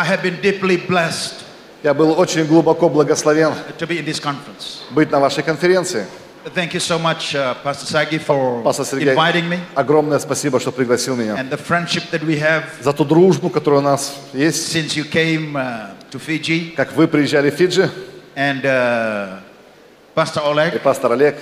I have been deeply blessed Я был очень глубоко благословен to be in this conference. быть на вашей конференции. Thank you so much, uh, Pastor Sagi, for Пастор Сергей, inviting me огромное спасибо, что пригласил меня. and the friendship that we have За ту дружбу, которая у нас есть, since you came uh, to Fiji. как вы приезжали в Фиджи, And uh, Pastor и Oleg, пастор Олег,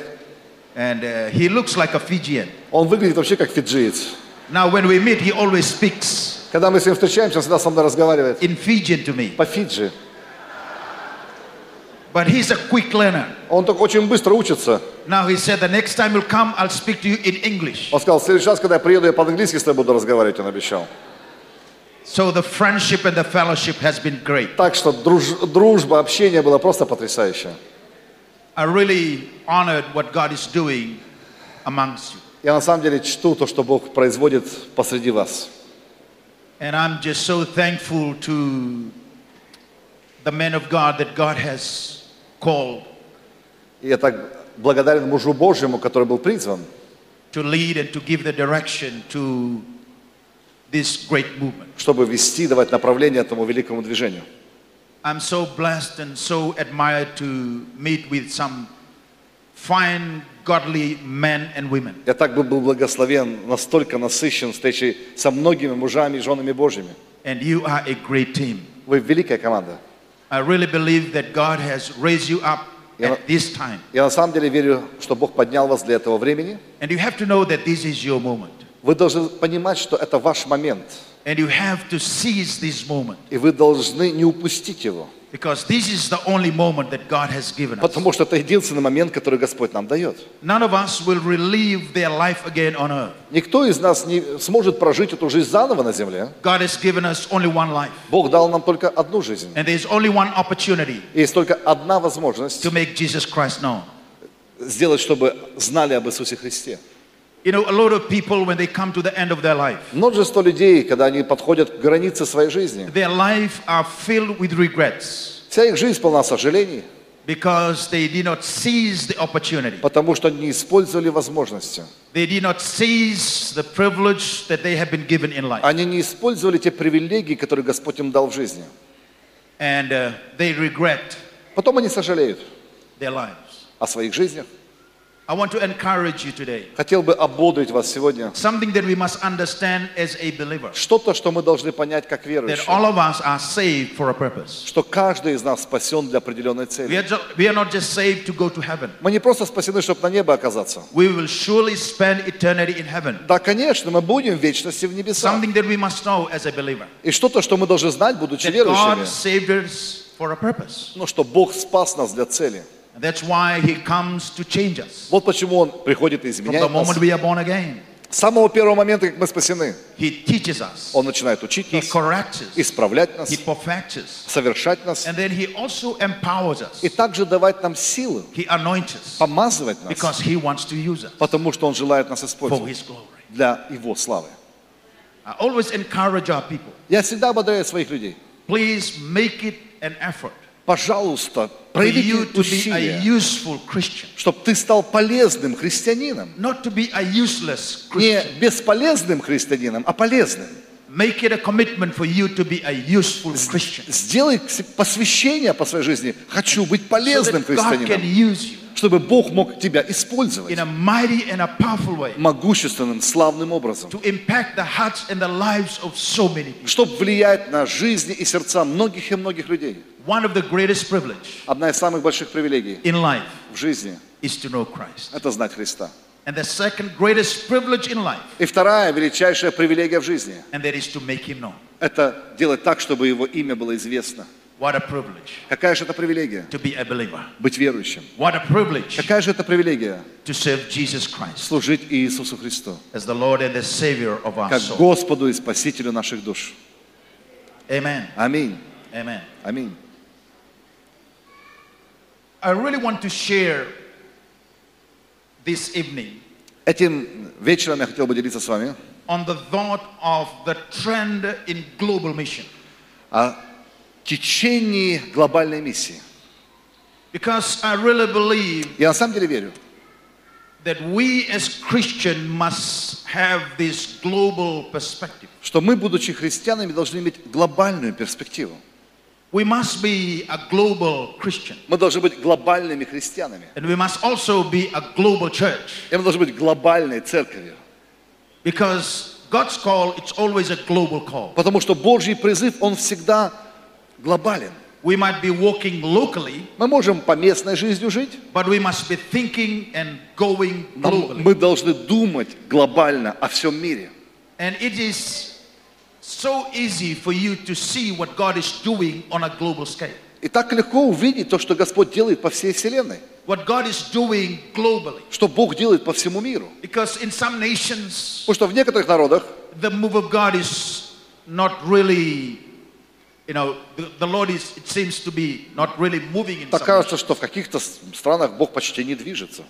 and uh, he looks like a Fijian. он выглядит вообще как фиджиец. Now, when we meet, he always speaks Когда мы с ним встречаемся, он всегда со мной разговаривает in Fijian to me. по Фиджи. But he's a quick learner. Он только очень быстро учится. Now he said, the next time you'll come, I'll speak to you in English. Он сказал, в следующий раз, когда я приеду, я по-английски с тобой буду разговаривать, он обещал. So the friendship and the fellowship has been great. Так что друж- дружба, общение было просто потрясающее. I really honored what God is doing amongst you. Я на самом деле чту то, что Бог производит посреди вас. And I'm just so thankful to the men of God that God has called И я так благодарен мужу Божьему, который был призван, to lead and to give the direction to this great movement. чтобы вести, давать направление этому великому движению. I'm so blessed and so admired to meet with some fine, godly men and women. Я так бы был благословен, настолько насыщен встречей со многими мужами и женами Божьими. And you are a great team. Вы великая команда. I really believe that God has raised you up Yeah. at this time. Я на самом деле верю, что Бог поднял вас для этого времени. And you have to know that this is your moment. Вы должны понимать, что это ваш момент. And you have to seize this moment. И вы должны не упустить его. Because this is the only moment that God has given us. Потому что это единственный момент, который Господь нам дает. None of us will relive their life again on earth. Никто из нас не сможет прожить эту жизнь заново на земле. God has given us only one life. Бог дал нам только одну жизнь. And there's only one opportunity И есть только одна возможность to make Jesus Christ known. сделать, чтобы знали об Иисусе Христе. You know, a lot of people, when they come to the end of their life, Множество людей, когда они подходят к границе своей жизни, their life are filled with regrets вся их жизнь полна сожалений, because they did not seize the opportunity. потому что они не использовали возможности. They did not seize the privilege that they have been given in life. Они не использовали те привилегии, которые Господь им дал в жизни. And uh, they regret Потом они сожалеют their lives. о своих жизнях. I want to encourage you today. Хотел бы ободрить вас сегодня. Something that we must understand as a believer. Что-то, что мы должны понять как That верующие. all of us are saved for a purpose. Что каждый из нас спасен для определенной We цели. are, we are not just saved to go to heaven. Мы не просто спасены, чтобы на небо оказаться. We will surely spend eternity in heaven. Да, конечно, мы будем в вечности в небесах. Something that we must know as a believer. И что-то, что мы должны знать, будучи That God верующими. saved us for a purpose. Ну, что Бог спас нас для цели. And that's why He comes to change us. Вот почему Он приходит и From the изменяет нас. moment we are born again, С самого первого момента, как мы спасены, He teaches us, Он начинает учить He нас, corrects us, исправлять нас, He perfects us, совершать нас. and then He also empowers us. И также давать нам силы, He anoints us помазывать нас, because He wants to use us потому что Он желает нас for использовать His glory. для Его славы. I always encourage our people, Я всегда ободряю своих людей. please make it an effort Пожалуйста, проявите усилия, чтобы ты стал полезным христианином. Не бесполезным христианином, а полезным. Make it a commitment for you to be a useful Christian. Сделай посвящение по своей жизни. Хочу быть полезным христианином, чтобы Бог мог тебя использовать in a mighty and a powerful way могущественным, славным образом, to impact the hearts and the lives of so many people. чтобы влиять на жизни и сердца многих и многих людей. One of the greatest privilege Одна из самых больших привилегий in life в жизни is to know Christ. – это знать Христа. And the second greatest privilege in life, И вторая величайшая привилегия в жизни and that is to make him known. – это делать так, чтобы Его имя было известно. What a privilege Какая же это привилегия? to be a believer. Быть верующим. What a privilege Какая же это привилегия? to serve Jesus Christ Служить Иисусу Христу, as the Lord and the Savior of our как soul. Господу и Спасителю наших душ. Amen. Аминь. Amen. Аминь. I really want to share this evening Этим вечером я хотел бы делиться с вами on the thought of the trend in global mission. Течении глобальной миссии. Because I really believe Я на самом деле верю, that we as Christians must have this global perspective. что мы, будучи христианами, должны иметь глобальную перспективу. We must be a global Christian. Мы должны быть глобальными христианами. And we must also be a global church. И мы должны быть глобальной церковью. Because God's call, it's always a global call. Потому что Божий призыв, он всегда глобален. We might be walking locally, Мы можем по местной жизни жить, but we must be thinking and going globally. мы должны думать глобально о всем мире. And it is so easy for you to see what God is doing on a global scale. И так легко увидеть то, что Господь делает по всей вселенной, What God is doing globally. что Бог делает по всему миру. Because in some nations, Потому что в некоторых народах the move of God is not really, you know, the, the Lord is, it seems to be not really moving in так some кажется, что в каких-то с- странах Бог почти не движется.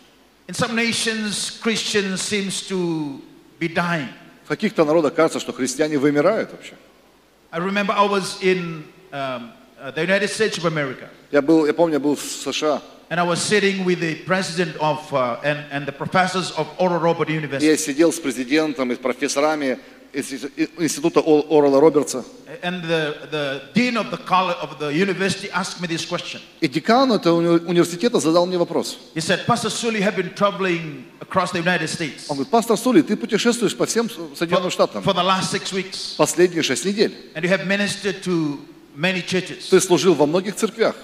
In some nations, Christians seems to be dying. В каких-то народах кажется, что христиане вымирают вообще. I remember I was in um, uh, the United States of America, Я, был, я помню, я был в США, and I was sitting with the president of uh, and, and the professors of Oral Roberts и University. я сидел с президентом и с профессорами институ- института Орла Робертса. And the, the dean of the college of the university asked me this question. И декан этого уни- университета задал мне вопрос. He said, Pastor Sully, you have been traveling across the United States Он говорит, пастор Сули, ты путешествуешь по всем Соединенным Штатам for the last six weeks, последние шесть недель. and you have ministered to many churches. Ты служил во многих церквях.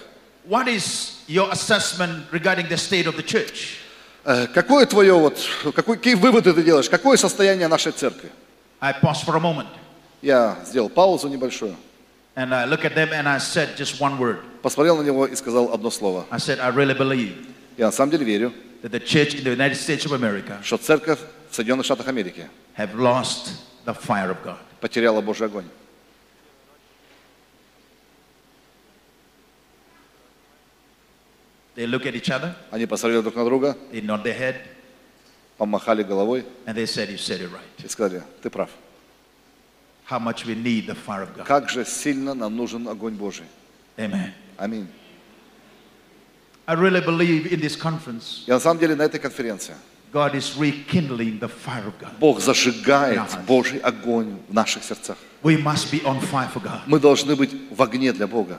What is your assessment regarding the state of the church? Э, Какое твое вот, какой, какие выводы ты делаешь? Какое состояние нашей церкви? I paused for a moment Я сделал паузу небольшую, and I looked at them and I said just one word. посмотрел на него и сказал одно слово. I said, I really believe Я на самом деле верю, that the church in the United States of America что церковь в Соединенных Штатах Америки have lost the fire of God. потеряла Божий огонь. They look at each other, Они посмотрели друг на друга, they nod their head, помахали головой и сказали, ты прав. Как же сильно нам нужен огонь Божий. Аминь. I really believe in this conference, Я на самом деле на этой конференции God is rekindling the fire of God. Бог зажигает Божий огонь в наших сердцах. We must be on fire for God. Мы должны быть в огне для Бога.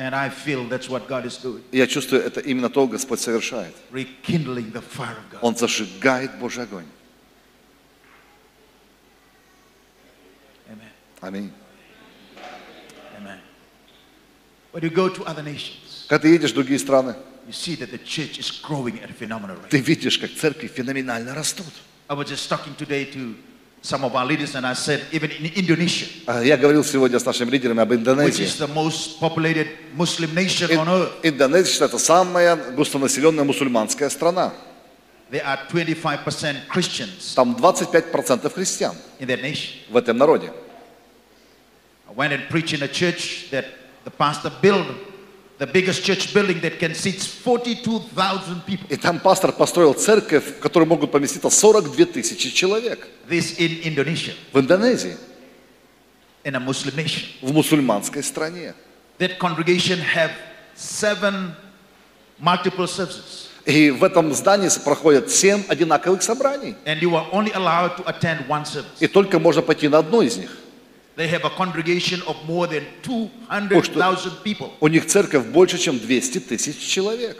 And I feel that's what God is doing. И я чувствую, это именно то Господь совершает. Rekindling the fire of God. Он зажигает Божий огонь. Amen. Аминь. Amen. When you go to other nations, Когда ты едешь в другие страны, you see that the church is growing at a phenomenal rate. ты видишь, как церкви феноменально растут. I was just talking today to some of our leaders, and I said, even in Indonesia, А Я говорил сегодня с нашими лидерами об which Индонезии. is the most populated Muslim nation Ин- on earth, Индонезия считается самая густонаселенная мусульманская страна. there are 25% Christians Там 25% христиан in that nation. в этом народе. I went and preached in a church that the pastor built the biggest church building that can seat 42,000 people. И там пастор построил церковь, в которой могут поместиться 42 тысячи человек. This in Indonesia, В Индонезии, in a Muslim nation. в мусульманской стране. That congregation have seven multiple services. И в этом здании проходят семь одинаковых собраний. And you are only allowed to attend one service. И только можно пойти на одно из них. They have a congregation of more than 200,000 people. У них церковь больше, чем 200 тысяч человек.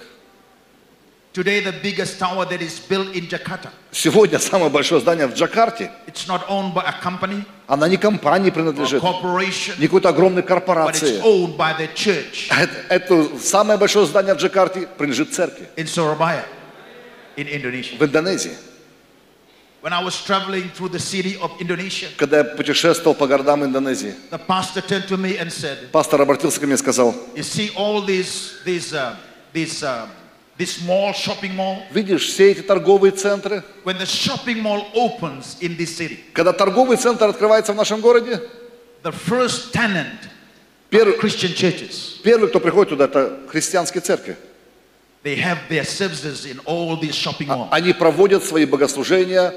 Today, the biggest tower that is built in Jakarta, Сегодня самое большое здание в Джакарте, it's not owned by a company она не компании принадлежит, corporation, не какой-то огромной but it's корпорации. owned by the church Это, это самое большое здание в Джакарте принадлежит церкви in Surabaya, in Indonesia. в Индонезии. When I was traveling through the city of Indonesia, Когда я путешествовал по городам Индонезии, the pastor turned to me and said, пастор обратился ко мне и сказал, "You see all these, these, uh, these, uh, this mall, shopping mall. видишь, все эти торговые центры, When the shopping mall opens in this city, когда торговый центр открывается в нашем городе, the first tenant are Первый- Christian churches. первый, кто приходит туда, это христианские церкви. Они проводят свои богослужения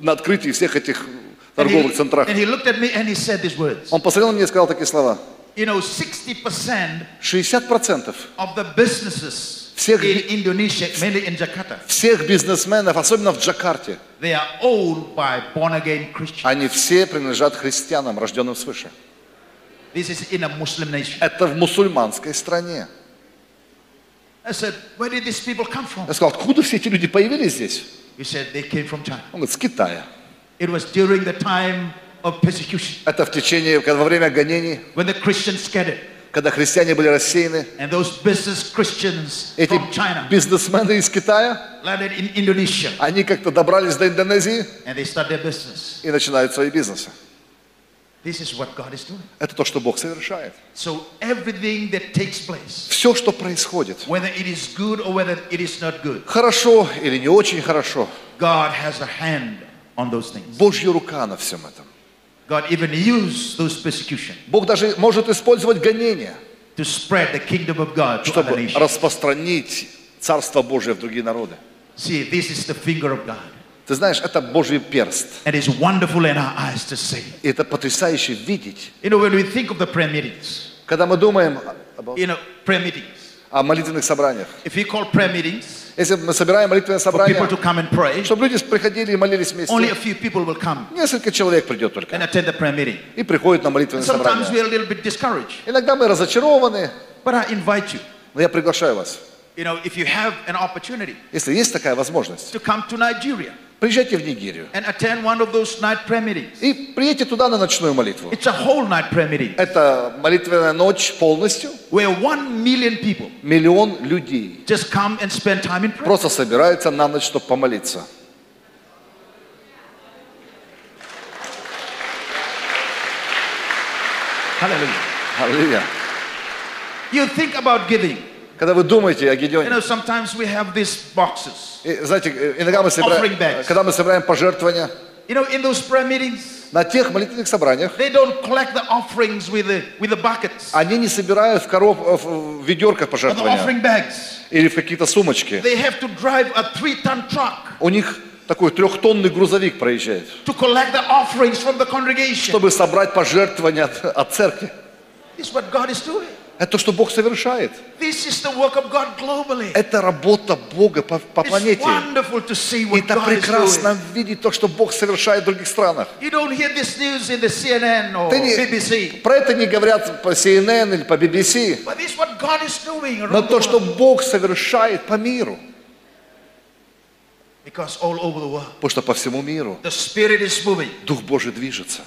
на открытии всех этих торговых центрах. and he looked at me and he said these words. Он посмотрел на меня и сказал такие слова. You know, 60% 60% of the businesses Всех in би- Indonesia, mainly in Jakarta, всех бизнесменов, особенно в Джакарте, they are owned by born-again Christians. они все принадлежат христианам, рожденным свыше. This is in a Muslim nation. Это в мусульманской стране. Said? Я сказал, откуда все эти люди появились здесь? Said. Он говорит, с Китая. It was during the time of persecution Это в течение, когда во время гонений, when the Christians scattered. когда христиане были рассеяны, эти бизнесмены из Китая, они как-то добрались до Индонезии and they start their business. и начинают свои бизнесы. This is what God is doing. Это то, что Бог совершает. So everything that takes place, Все, что происходит, whether it is good or whether it is not good, хорошо или не очень хорошо, God has a hand on those things. Божья рука на всем этом. God even used those persecution Бог даже может использовать гонения, to spread the kingdom of God to other чтобы nations. распространить Царство Божие в другие народы. See, this is the finger of God. Ты знаешь, это Божий перст. And it's wonderful in our eyes to see. И это потрясающе видеть. You know, when we think of the prayer meetings, Когда мы думаем об- you know, prayer meetings. о молитвенных собраниях. If we call prayer meetings Если мы собираем молитвенное for people собрание, to come and pray, чтобы люди приходили и молились only a вместе, few people will come несколько человек придет только and attend the prayer meeting. и приходит на молитвенное Sometimes собрание. we're a little bit discouraged, Иногда мы разочарованы, but I invite you. но я приглашаю вас. You know, if you have an opportunity Если есть такая возможность, to come to Nigeria приезжайте в Нигерию and attend one of those night prayer meetings, и приедьте туда на ночную молитву. it's a whole night prayer meeting Это молитвенная ночь полностью. where one million people Миллион людей just come and spend time in prayer. просто собираются на ночь, чтобы помолиться. Hallelujah. Аллилуйя. You think about giving. Когда вы думаете о You Гедеоне, know, sometimes we have these boxes. и, знаете, э, иногда мы собираем, когда мы собираем пожертвования, You know, in those prayer meetings, на тех молитвенных собраниях they don't collect the offerings with the, with the buckets они не собирают в, короб, в в ведерках or the пожертвования offering bags. или в какие-то сумочки. They have to drive a three-ton truck У них такой трехтонный грузовик проезжает, to collect the offerings from the congregation. чтобы собрать пожертвования от, от церкви. This is what God is doing. Это то, что Бог совершает. Это работа Бога по, по планете. И это прекрасно видеть то, что Бог совершает в других странах. Ты не- про это не говорят по CNN или по BBC, но то, что. Бог совершает по миру. Потому что по всему миру. Дух Божий движется.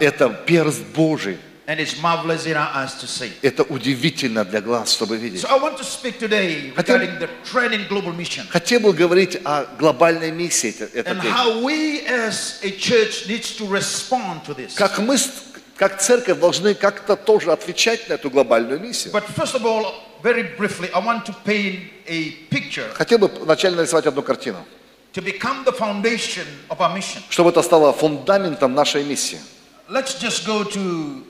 Это перст Божий. And it's marvelous in our eyes to see. Это удивительно для глаз, чтобы видеть. So I want to speak today Хотел- regarding the trend in global mission. Хотел бы говорить о глобальной миссии это- этот And день. how we as a church needs to respond to this. Как мы, с- как церковь, должны как-то тоже отвечать на эту глобальную миссию. But first of all, very briefly, I want to paint a picture Хотел бы вначале нарисовать одну картину, to become the foundation of our mission. чтобы это стало фундаментом нашей миссии. Let's just go to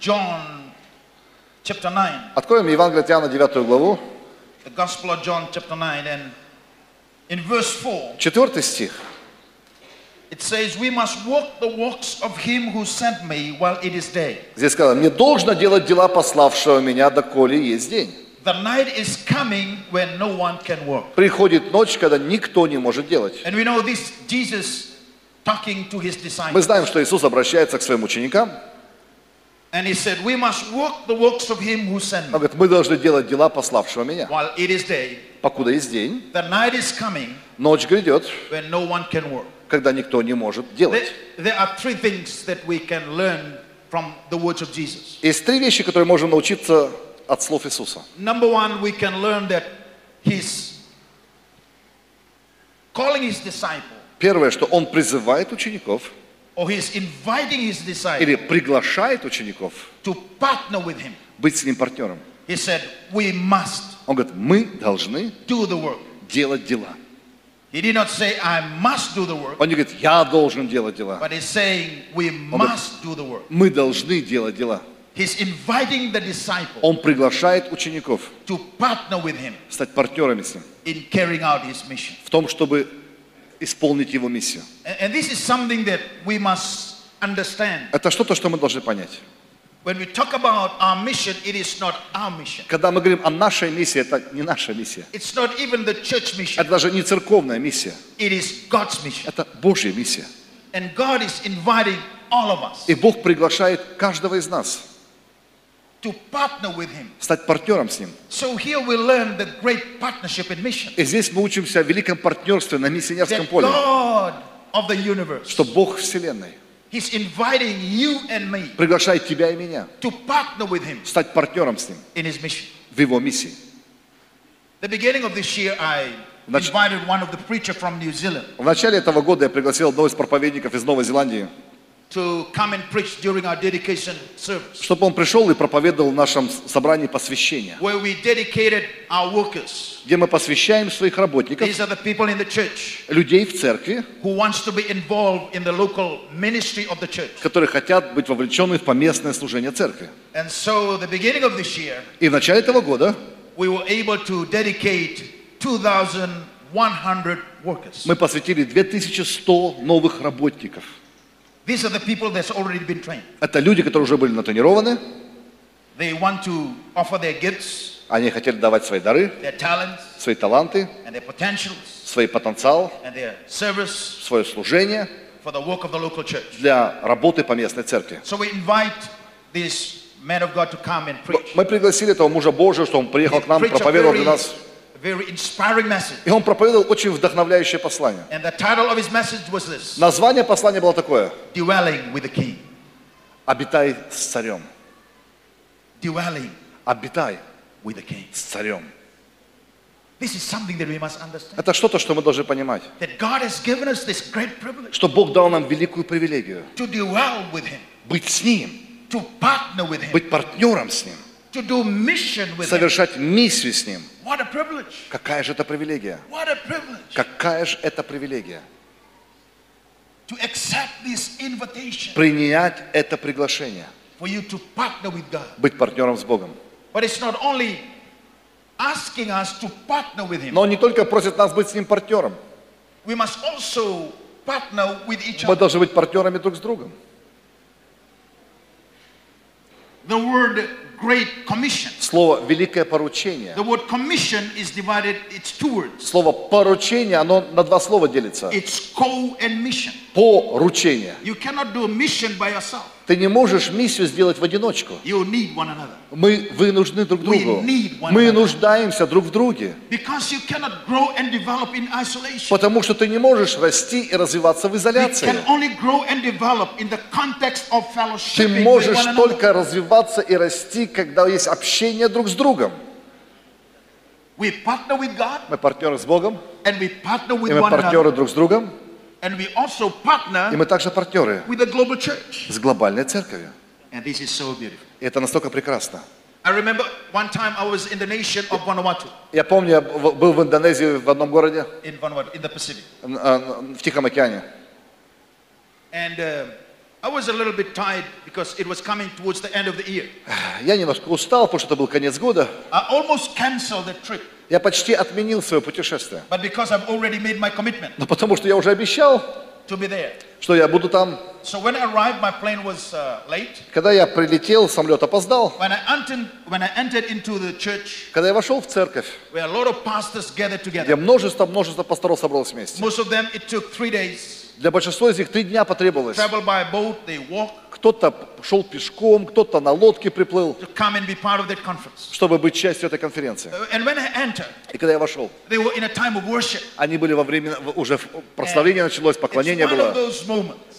John chapter 9, Откроем Евангелие от Иоанна 9 главу, the Gospel of John chapter 9, and in verse 4, 4 стих. it says, We must walk the walks of him who sent me while it is day. Здесь сказано, «Мне должно делать дела пославшего меня, доколе есть день». The night is coming when no one can work. Приходит ночь, когда никто не может делать. And we know this Jesus talking to his Мы disciples. знаем, что Иисус обращается к своим ученикам. And he said, We must walk the works of him who sent Он me говорит, мы должны делать дела пославшего меня. while it is day. Покуда есть день, The night is coming ночь грядет, when no one can work. когда никто не может There, делать. there are three things that we can learn from the words of Jesus. Есть три вещи, которые можем научиться от слов Иисуса. Number one, we can learn that he's calling his disciple Первое, что Он призывает учеников Или приглашает учеников быть с Ним партнером. Он говорит, мы должны делать дела. He did not say, I must do the work, Он не говорит, я должен делать дела. but he's saying, We must do the work. Мы должны делать дела. He's inviting the disciple Он приглашает учеников to partner with him стать партнерами с Ним in carrying out his mission. в том, чтобы исполнить Его миссию. Это что-то, что мы должны понять. Когда мы говорим о нашей миссии, это не наша миссия. Это даже не церковная миссия. Это Божья миссия. И Бог приглашает каждого из нас to partner with Him. стать партнером с Ним. So here we learn the great partnership in mission. И здесь мы учимся о великом партнерстве на миссионерском поле. God of the universe, Что Бог Вселенной He's inviting you and me приглашает тебя и меня to partner with Him стать партнером с Ним in His mission. в Его миссии. The beginning of this year, I invited one of the preacher from New Zealand В начале этого года я пригласил одного из проповедников из Новой Зеландии, чтобы он пришел и проповедовал в нашем собрании посвящения, где мы посвящаем своих работников, These are the people in the church людей в церкви, who wants to be involved in the local ministry of the church. которые хотят быть вовлечены в поместное служение церкви. And so, the beginning of this year, И в начале этого года we were able to dedicate 2,100 workers. мы посвятили 2100 новых работников. These are the people that's already been trained. Это люди, которые уже были натренированы, They want to offer their gifts, они хотели давать свои дары, their talents, свои таланты, and their potentials, свой потенциал, and their service свое служение for the work of the local church. для работы по местной церкви. So we invite this man of God to come and preach. Мы пригласили этого мужа Божия, что он приехал к нам, проповедовал для нас. Very inspiring message. И он проповедовал очень вдохновляющее послание. And the title of his message was this Название послания было такое Dwelling with the King. «Обитай с царем». Обитай с царем. Это что-то, что мы должны понимать. Что Бог дал нам великую привилегию быть с Ним, быть партнером с Ним, совершать миссию с Ним. Какая же это привилегия? Какая же это привилегия? Принять это приглашение, быть партнером с Богом. Но Он не только просит нас быть с Ним партнером, мы должны быть партнерами друг с другом. The word Great Commission. Слово «великое поручение». The word commission is divided, it's two words. Слово «поручение», оно на два слова делится. It's co and mission. Поручение. You cannot do a mission by yourself. Ты не можешь миссию сделать в одиночку. Мы, вы нужны друг другу. Мы нуждаемся друг в друге. Потому что ты не можешь расти и развиваться в изоляции. Ты можешь только развиваться и расти, когда есть общение друг с другом. Мы партнеры с Богом, и мы партнеры друг с другом, And we also и partner мы также партнеры with the global church. с глобальной церковью. And this is so beautiful. И это настолько прекрасно. I remember one time I was in the nation of Vanuatu, Я помню, я в- был в Индонезии в одном городе, in Vanuatu, in the Pacific. н- а, в Тихом океане. And uh, I was a little bit tired because it was coming towards the end of the year. Я немножко устал, потому что это был конец года. I almost canceled the trip, Я почти отменил свое путешествие. but because I've already made my commitment Но потому что я уже обещал, to be there. что я буду там. So when I arrived, my plane was uh, late. Когда я прилетел, самолет опоздал. When I, entered, when I entered into the church, Когда я вошел в церковь, where a lot of pastors gathered где together, множество, множество пасторов собралось вместе. most of them it took three days. Для большинства из них три дня потребовалось. Кто-то шел пешком, кто-то на лодке приплыл, чтобы быть частью этой конференции. Uh, И когда я вошел, они были во время, уже прославление началось, поклонение было.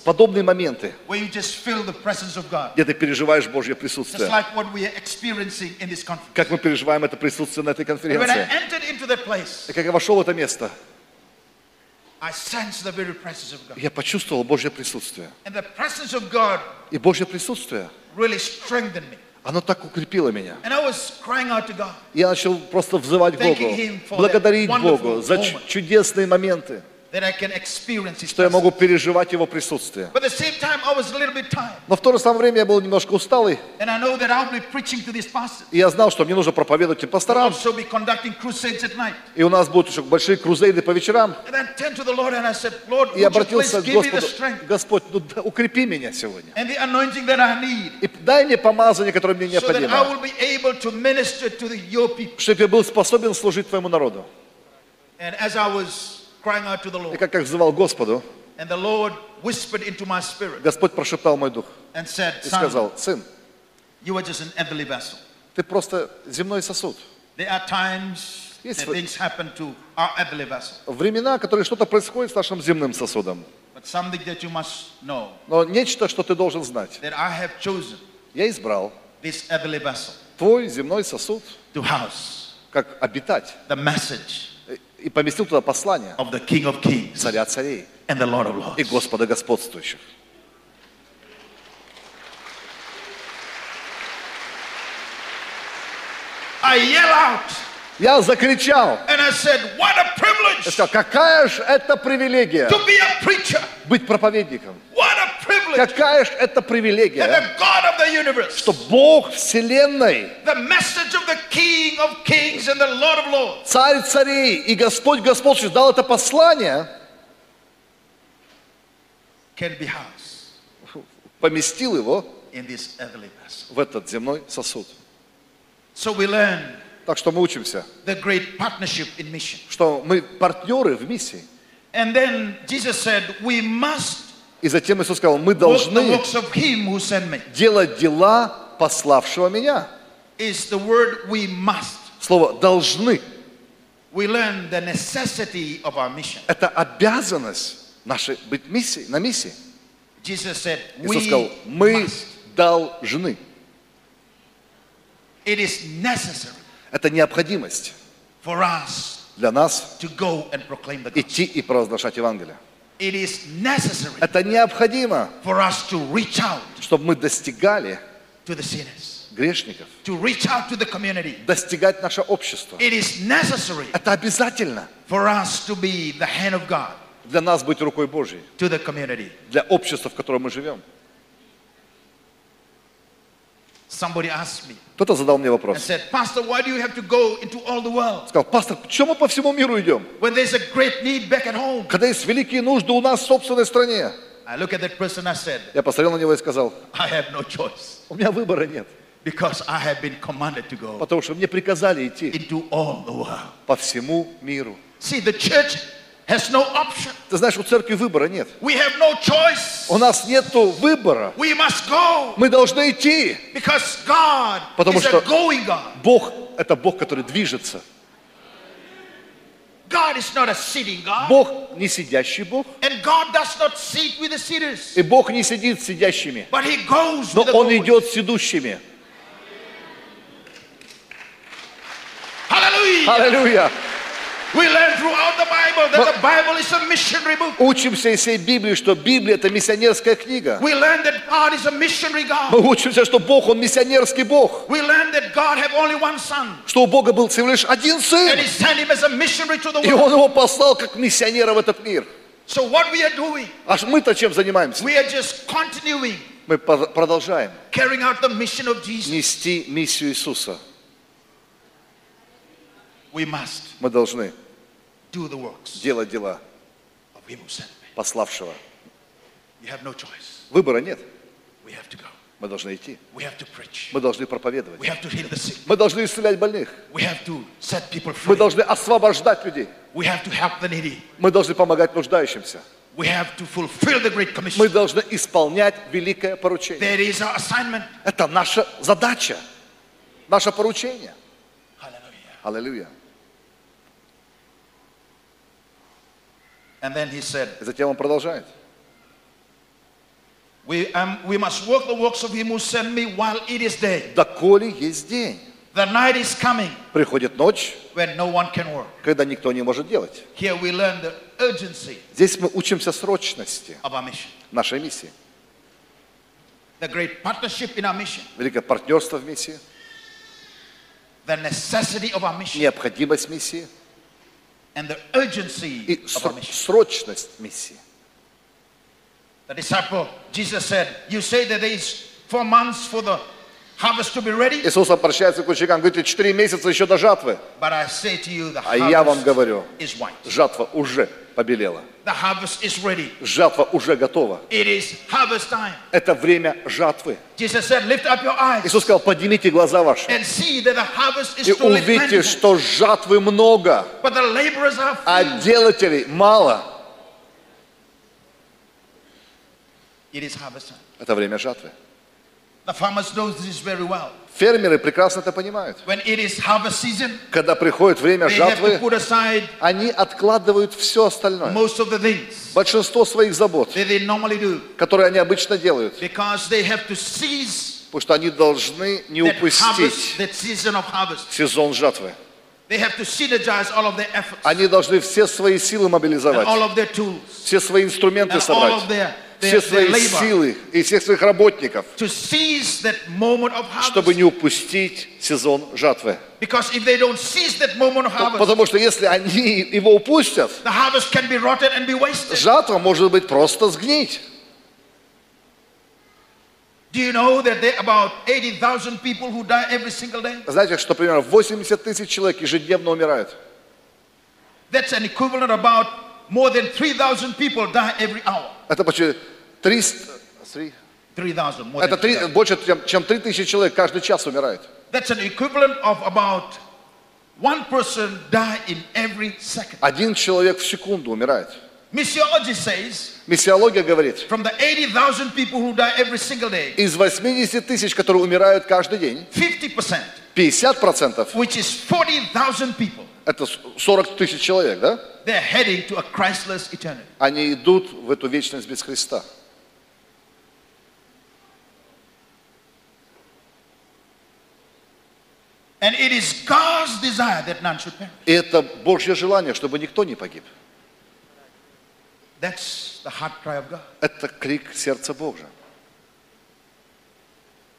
Подобные моменты, где ты переживаешь Божье присутствие. Как мы переживаем это присутствие на этой конференции. И как я вошел в это место, I sensed the very presence of God. Я почувствовал Божье присутствие. И Божье присутствие, оно так укрепило меня. Я начал просто взывать Богу, благодарить Богу за чудесные моменты. Что я могу переживать Его присутствие. Но в то же самое время я был немножко усталый, и я знал, что мне нужно проповедовать им I'll пасторам, и у нас будут еще большие крузейды по вечерам. И я обратился к Господу, Господь, ну да, укрепи меня сегодня. И дай мне помазание, которое мне необходимо, чтобы я был способен служить Твоему народу. And as I was crying out to the И как я взывал Господу, and the Lord whispered into my spirit Господь прошептал мой дух and said, и сказал, сын, you are just an earthly vessel. ты просто земной сосуд. There are times Yes, that but- things happen to our earthly vessel. Времена, которые что-то происходит с нашим земным сосудом. But something that you must know Но нечто, что ты должен знать. that I have chosen Я избрал this earthly vessel твой земной сосуд, to house как обитать, the message и поместил туда послание of the King of Kings царя царей and the Lord of и Lords. Господа господствующих. I yell out Я закричал, я сказал, какая же это привилегия быть проповедником. Какая же это привилегия, что Бог Вселенной, Царь царей и Господь господствующий дал это послание, поместил его в этот земной сосуд. So we learn Так что мы учимся, the great partnership in mission. что мы партнеры в миссии. And then Jesus said, We must И затем Иисус сказал, мы должны делать дела пославшего меня. Is the word we must. Слово «должны» We learn the necessity of our mission. – это обязанность нашей быть миссией, на миссии. Jesus said, Иисус сказал, мы must. должны. It is necessary Это необходимость для нас идти и провозглашать Евангелие. Это необходимо, чтобы мы достигали грешников, достигать наше общество. Это обязательно для нас быть рукой Божьей, для общества, в котором мы живем. Somebody asked me Кто-то задал мне вопрос. Сказал, пастор, почему мы по всему миру идем? Когда есть великие нужды у нас в собственной стране. Я посмотрел на него и сказал, у меня выбора нет. because I have been commanded to go Потому что мне приказали идти into all the world. по всему миру. See, the church has no option. Ты знаешь, у церкви выбора нет. We have no choice. У нас нет выбора. We must go Мы должны идти. because God Потому is что- a going God. Бог – это Бог, который движется. God is not a sitting God. Бог не сидящий Бог. And God does not sit with the sitters, И Бог не сидит с сидящими. but He goes Но with the Он going. идет с идущими. Аллилуйя. We learn throughout the Bible that the Bible is a missionary book. Учимся из всей Библии, что Библия – это миссионерская книга. We learn that God is a missionary God. Мы учимся, что Бог, Он миссионерский Бог. We learn that God have only one son Что у Бога был всего лишь один and сын. He sent him as a missionary to the И world. Он его послал как миссионера в этот мир. So what we are doing, А мы-то чем занимаемся? we are just continuing Мы продолжаем carrying out the mission of Jesus. нести миссию Иисуса. Мы должны делать дела пославшего. Выбора нет. Мы должны идти. Мы должны проповедовать. Мы должны исцелять больных. Мы должны освобождать людей. Мы должны помогать нуждающимся. We have to fulfill the Great Commission. Мы должны исполнять великое поручение. Это наша задача, наше поручение. Hallelujah. Аллилуйя. And then he said, затем он продолжает. we, um, we must work the works of him who sent me while it is day. Доколе есть день. The night is coming Приходит ночь, when no one can work. когда никто не может делать. Here we learn the urgency Здесь мы учимся срочности of our mission. нашей миссии. The great partnership in our mission. Великое партнерство в миссии, The necessity of our mission. необходимость миссии, and the urgency и of our ср- mission. срочность миссии. The disciple, Jesus said, You say that there is four months for the Иисус обращается к ученикам, говорит, четыре месяца еще до жатвы. А я вам говорю, жатва уже побелела. Жатва уже готова. Это время жатвы. Иисус сказал, поднимите глаза ваши и увидите, что жатвы много, а делателей мало. Это время жатвы. Фермеры прекрасно это понимают. When it is harvest season, Когда приходит время жатвы, они откладывают все остальное. most of the things Большинство своих забот, которые они обычно делают. Потому что они должны не упустить сезон жатвы. Они должны все свои силы мобилизовать, все свои инструменты собрать, their, все свои силы и всех своих работников, чтобы не упустить сезон жатвы. Потому что если они его упустят, жатва может быть просто сгнить. Do you know that there are about 80,000 people who die every single day? Знаете, что примерно 80 тысяч человек ежедневно умирают. That's an equivalent about more than 3,000 people die every hour. Это почти 300... три- 3,000 more Это than три- 3,000. больше, чем, чем 3000 человек каждый час умирают. That's an equivalent of about one person die in every second. Один человек в секунду умирает. Missiology says Миссиология говорит, from the 80,000 people who die every single day, из 80 тысяч, которые умирают каждый день, 50%, 50% which is 40,000 people, это 40 тысяч человек, да? they're heading to a Christless eternity. Они идут в эту вечность без Христа. And it is God's desire that none should perish. И это Божье желание, чтобы никто не погиб. That's the heart cry of God. Это крик сердца Божьего.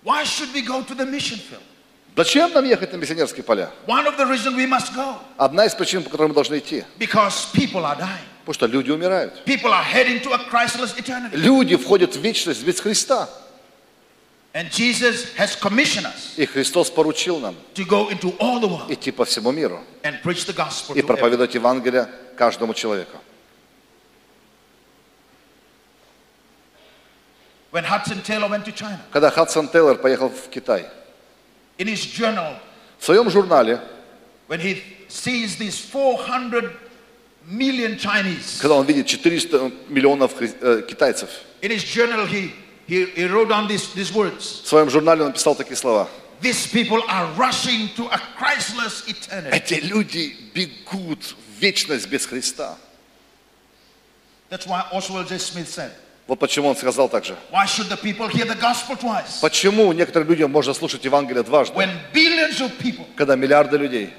Why should we go to the mission field? Зачем нам ехать на миссионерские поля? Одна из причин, по которой мы должны идти. Потому что люди умирают. Люди входят в вечность без Христа. И Христос поручил нам идти по всему миру и проповедовать Евангелие каждому человеку. Когда Хадсон Тейлор поехал в Китай, in his journal, в своем журнале, when he sees these 400 million Chinese, когда он видит 400 миллионов хри- э, китайцев, in his journal he, he, he wrote down these, these words. в своем журнале он написал такие слова. These people are rushing to a Christless eternity. Эти люди бегут в вечность без Христа. That's why Oswald J. Smith said, Вот почему он сказал так же. Почему некоторым людям можно слушать Евангелие дважды, когда миллиарды людей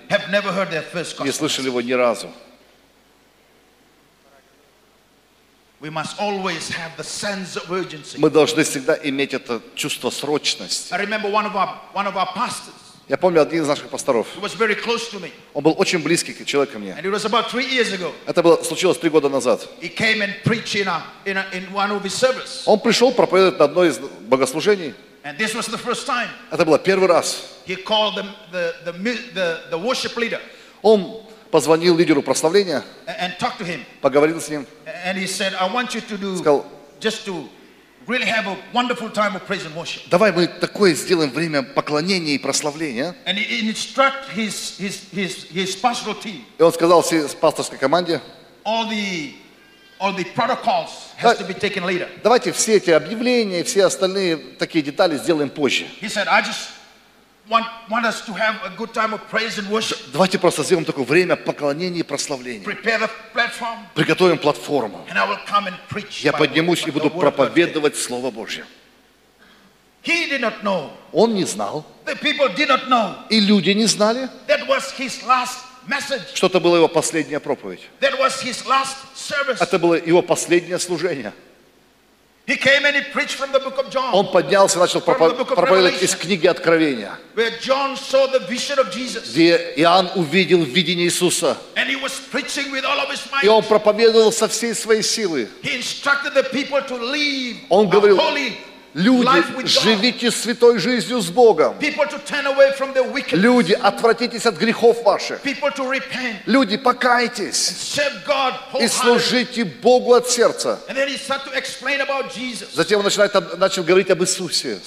не слышали его ни разу? Мы должны всегда иметь это чувство срочности. Я помню один из наших пасторов. Он был очень близкий человек ко мне. Это было, случилось три года назад. Он пришел проповедовать на одной из богослужений. Это было первый раз. Он позвонил лидеру прославления, поговорил с ним, and he said, "I want you to do сказал, really have a wonderful time of praise and worship." давай мы такое сделаем время поклонения и прославления. And he, instruct his, his his his pastoral team И он сказал всей пасторской команде, all the all the protocols has to be taken later. давайте все эти объявления и все остальные такие детали сделаем позже. He said, I just Давайте просто сделаем такое время поклонения и прославления. Приготовим платформу. Я поднимусь и буду проповедовать Слово Божье. Он не знал, и люди не знали, что это была его последняя проповедь. Это было его последнее служение. Он поднялся и начал пропо- проповедовать из книги Откровения, где Иоанн увидел видение Иисуса. И он проповедовал со всей своей силы. Он говорил, Люди, живите святой жизнью с Богом. Люди, отвратитесь от грехов ваших. Люди, покайтесь и служите Богу от сердца. Затем он начинает, начал говорить об Иисусе.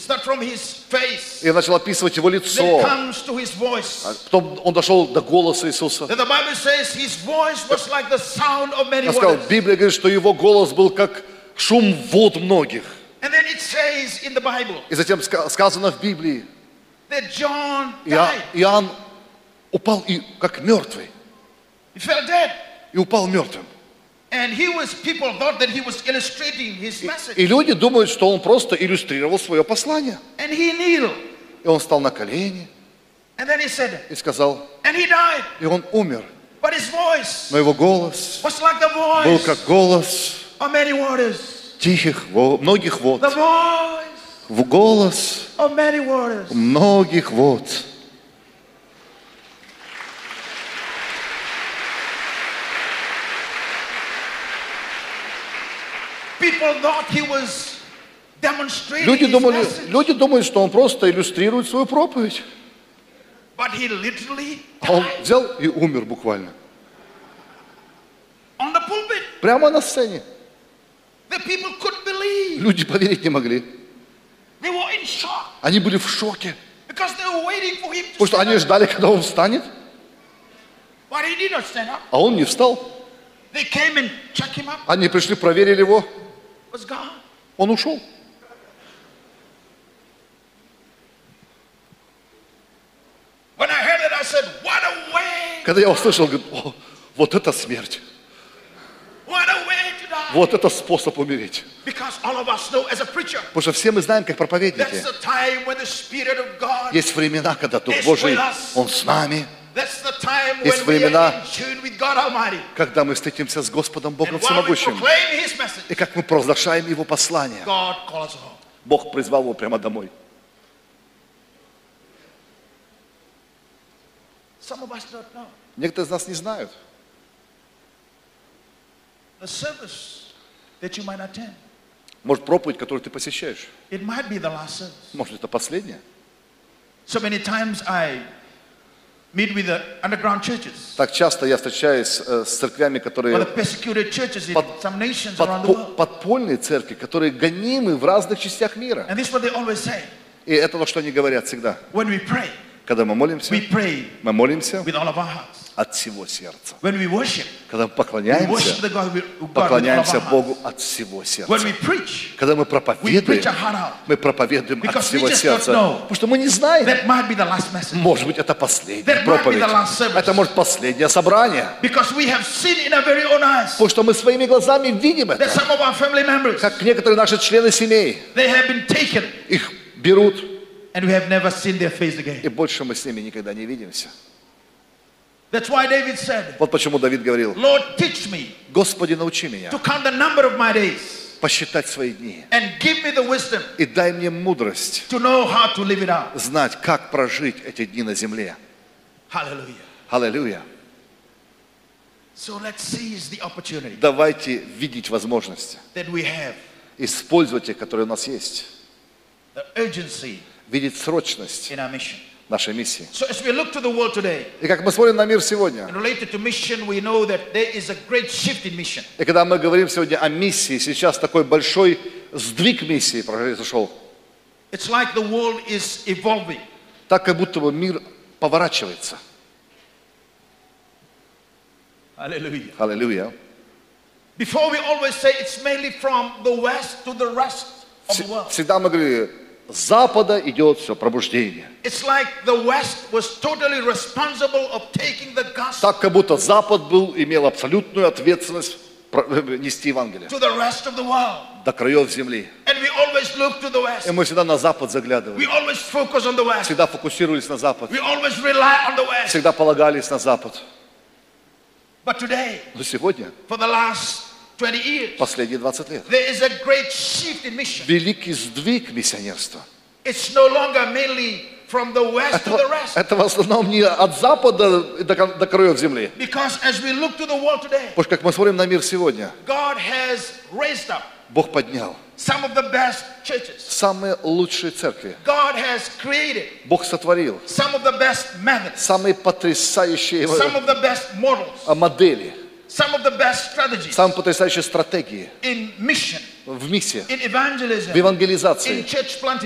И начал описывать его лицо. voice. Потом он дошел до голоса Иисуса. Он сказал. Библия говорит, что его голос был как шум вод многих. And then it says in the Bible И затем ска- сказано в Библии, that John Иоанн, упал и, как мертвый. He fell dead. И упал мертвым. И люди думают, что он просто иллюстрировал свое послание. And he kneeled. И он встал на колени And then he said, и сказал, and he died. и он умер. But his voice Но его голос was like the был как голос. Тихих, многих вод. В голос многих вод. Люди думали, люди думают, что он просто иллюстрирует свою проповедь. А он взял и умер буквально. Прямо на сцене. The people couldn't believe. Люди поверить не могли. Они были в шоке. Потому что они ждали, когда он встанет, а он не встал. Они пришли, проверили его, он ушел. Когда я услышал, говорит, «О, вот это смерть, What a way to die! Вот это способ умереть. Потому что все мы знаем, как проповедники, есть времена, когда Дух Божий. Он с нами, Есть времена, когда мы встретимся с Господом Богом Всемогущим, и как мы провозглашаем Его послание. Бог призвал его прямо домой. Некоторые из нас не знают. The service that you might attend, Может, проповедь, которую ты посещаешь, it might be the last service. может, это последняя. So many times I meet with the underground churches Так часто я встречаюсь э, с церквями, or the которые persecuted churches in Под- some nations around the подпо- world. подпольные церкви, которые гонимы в разных частях мира. And this is what they always say. И это то, что они говорят всегда. When we pray, Когда мы молимся, мы молимся от всего сердца. Когда мы поклоняемся, поклоняемся Богу от всего сердца. Когда мы проповедуем, мы проповедуем от всего сердца. Потому что мы не знаем. Может быть, это последняя проповедь. Это может последнее собрание. Потому что мы своими глазами видим это. Как некоторые наши члены семей, их берут, and we have never seen their face again. и больше мы с ними никогда не видимся. That's why David said, Вот почему Давид говорил, Lord, teach me Господи, научи меня to count the number of my days посчитать свои дни and give me the wisdom и дай мне мудрость to know how to live it out. знать, как прожить эти дни на земле. Аллилуйя. So let's seize the opportunity Давайте видеть возможности, that we have, использовать те, которые у нас есть, the urgency видеть срочность нашей миссии. И как мы смотрим на мир сегодня, и когда мы говорим сегодня о миссии, сейчас такой большой сдвиг миссии произошел, It's like the world is evolving. так как будто бы мир поворачивается. Аллилуйя. Before we always say it's mainly from the west to the rest of the Вс- world. Всегда мы говорили, с запада идет все пробуждение. Like totally Так, как будто Запад был, имел абсолютную ответственность про- э, нести Евангелие. до краев земли. И мы всегда на Запад заглядывали, всегда фокусировались на Запад, всегда полагались на Запад. Но сегодня, for the last 20 years. последние 20 лет. Великий сдвиг миссионерства. Это, это в основном не от запада до, до краев земли. Потому что как мы смотрим на мир сегодня, God has raised up Бог поднял some of the best churches. самые лучшие церкви. Бог сотворил some of the best methods, самые потрясающие some of the best models, э, модели, some of the best strategies самые потрясающие стратегии in mission, в миссии, в евангелизации,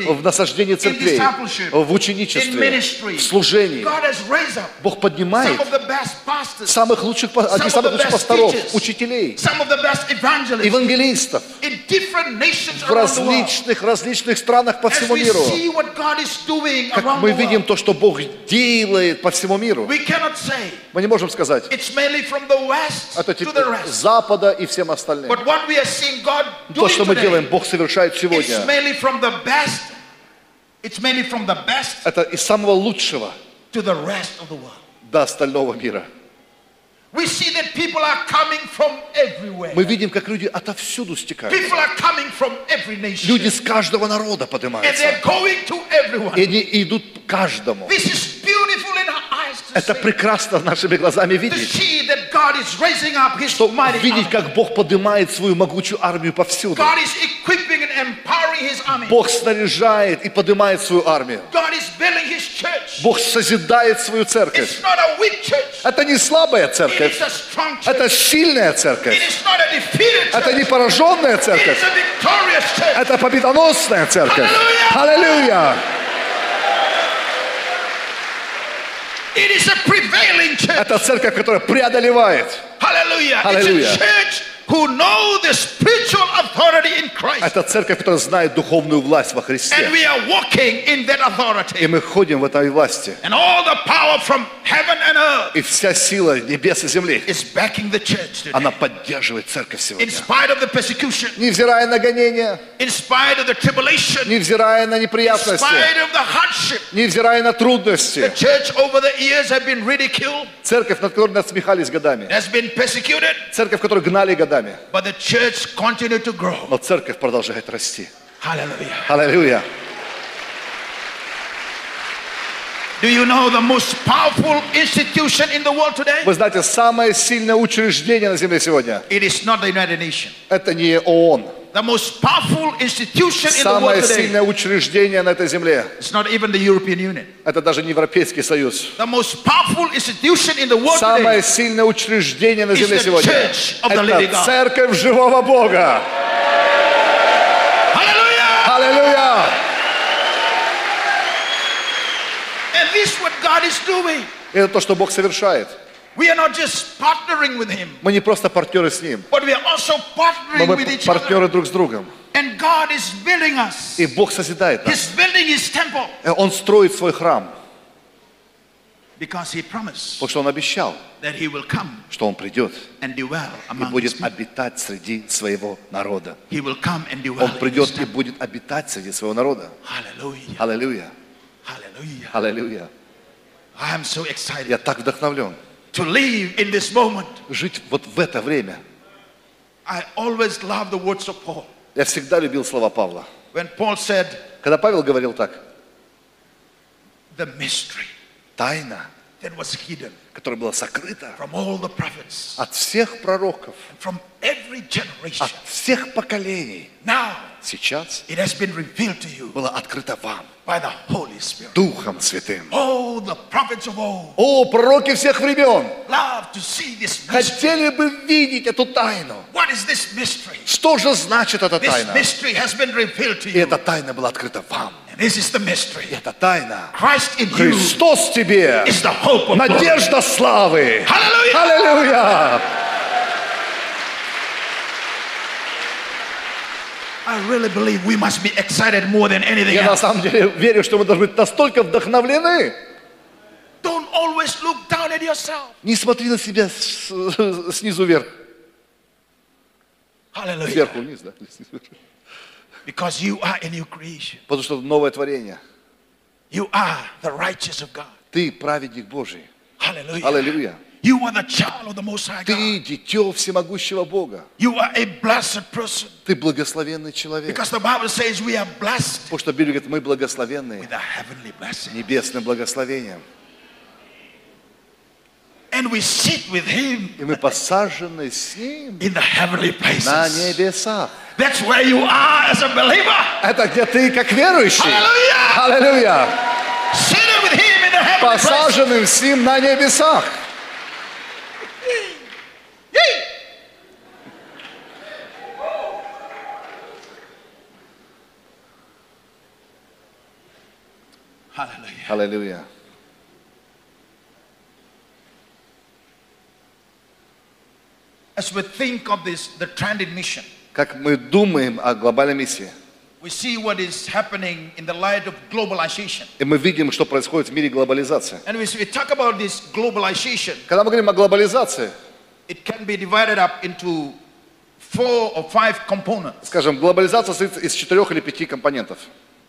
в насаждении церквей, в ученичестве, в служении. Бог поднимает самых лучших, одних самых лучших пасторов, учителей, евангелистов в различных, различных странах по всему миру. Как мы видим то, что Бог делает по всему миру, мы не можем сказать, это the типа с запада и всем остальным. But То, что мы делаем, Бог совершает сегодня. Это из самого лучшего до остального мира. Мы видим, как люди отовсюду стекают. People are coming from every nation. Люди с каждого народа поднимаются. И они идут к каждому. Это прекрасно нашими глазами видеть. Что видеть, как Бог поднимает свою могучую армию повсюду. Бог снаряжает и поднимает свою армию. Бог созидает свою церковь. Это не слабая церковь, это сильная церковь. Это не пораженная церковь, это победоносная церковь. Аллилуйя! Аллилуйя! It is a prevailing church. Это церковь, которая преодолевает. Hallelujah. Hallelujah. It's a church who know the spiritual authority in Christ. Это церковь, которая знает духовную власть во And Христе. we are walking in that И authority. мы ходим в этой власти. And all the power from heaven and earth И вся сила небес и земли, is backing the church today. она поддерживает церковь In сегодня. spite of the persecution, Невзирая на гонения, in spite of the tribulation, невзирая на in неприятности, spite of the hardship, невзирая на the трудности. church over the years have been ridiculed, Церковь, над которой насмехались годами. has been persecuted, Церковь, которую гнали годами. But the church continued to grow. Но церковь продолжает расти. Hallelujah. Аллилуйя. Do you know the most powerful institution in the world today? Вы знаете, самое сильное учреждение на земле сегодня It is not the United Nations. – это не ООН. The most powerful institution in the Самое world today сильное учреждение на этой земле It's not even the European Union. – это даже не Европейский Союз. The most powerful institution in the world Самое сильное учреждение на земле the сегодня church of the living – это церковь живого Бога. Аллилуйя! And this is what God is doing. И это то, что Бог совершает. We are not just partnering with Him, Мы не просто партнеры с Ним, but we are also но мы with each other. партнеры друг с другом. And God is building us. И Бог созидает нас. He's building His temple Э, Он строит свой храм, because He promised потому что Он обещал, that He will come что Он придет and dwell и among будет обитать среди своего народа. He will come and dwell Он придет и будет обитать среди своего народа. Аллилуйя! Аллилуйя! Excited Я так вдохновлен to live in this moment. жить вот в это время. I always love the words of Paul. Я всегда любил слова Павла. When Paul said, Когда Павел говорил так, the mystery тайна, that was hidden которая была сокрыта from all the prophets, от всех пророков, from every generation, от всех поколений, now сейчас it has been revealed to you была открыта вам, by the Holy Spirit. Духом Святым. Oh, the prophets of old О, пророки всех времен, love to see this mystery. хотели бы видеть эту тайну. What is this mystery? Что же значит эта This тайна? mystery has been revealed to И эта тайна была открыта вам. And this is the mystery. И эта тайна. Christ in you Христос тебе. is the hope of glory. Надежда славы. Hallelujah. Аллилуйя. I really believe we must be excited more than Я на самом деле верю, что мы должны быть настолько вдохновлены. Не смотри на себя снизу вверх. Hallelujah. Сверху вниз, да? Because you are a new creation. Потому что это новое творение. You are the righteous of God. Ты праведник Божий. Аллилуйя. You are the child of the Most High God. Ты дитё всемогущего Бога. You are a blessed person. Ты благословенный человек. Because the Bible says we are blessed Потому что Библия говорит, мы благословенные with a heavenly blessing. небесным благословением. And we sit with Him И мы посажены с Ним in the heavenly на places. небесах. That's where you are as a believer. Это где ты как верующий. Hallelujah. Аллилуйя. Seated with Him in the heavenly places. Посаженным с Ним на небесах. Hallelujah. Аллилуйя. As we think of this, the Trended Mission, Как мы думаем о глобальной миссии, we see what is happening in the light of globalization. и мы видим, что происходит в мире глобализации. And we, we talk about this globalization, Когда мы говорим о глобализации, it can be divided up into four or five components. скажем, глобализация состоит из четырех или пяти компонентов.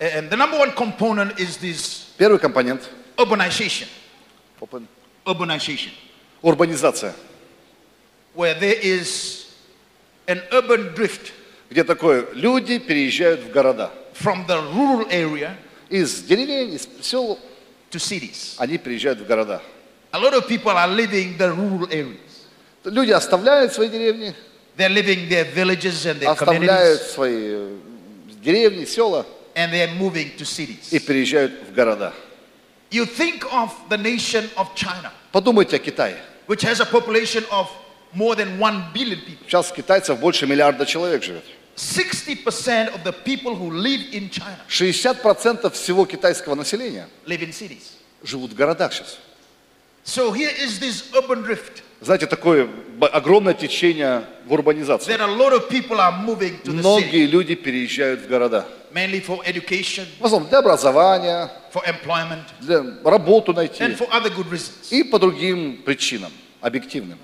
And the number one component is this Первый компонент urbanization. – open- Urbanization, урбанизация, where there is an urban drift где такое, люди переезжают в города. from the rural area Из деревень, из сел, to cities. они переезжают в города. A lot of people are leaving the rural areas. Люди оставляют свои деревни, They're leaving their villages and their оставляют communities, свои э, деревни, села and they're moving to и cities. переезжают в города. You think of the nation of China, Подумайте о Китае. which has a population of more than 1 billion people. Сейчас китайцев больше миллиарда человек живет. 60% of the people who live in China 60% всего китайского населения live in cities. живут в городах сейчас. So here is this urban drift Знаете, такое огромное течение в урбанизации. Многие люди переезжают в города. mainly for education, В основном для образования, for employment, для работу найти and for other good reasons. и по другим причинам, объективным.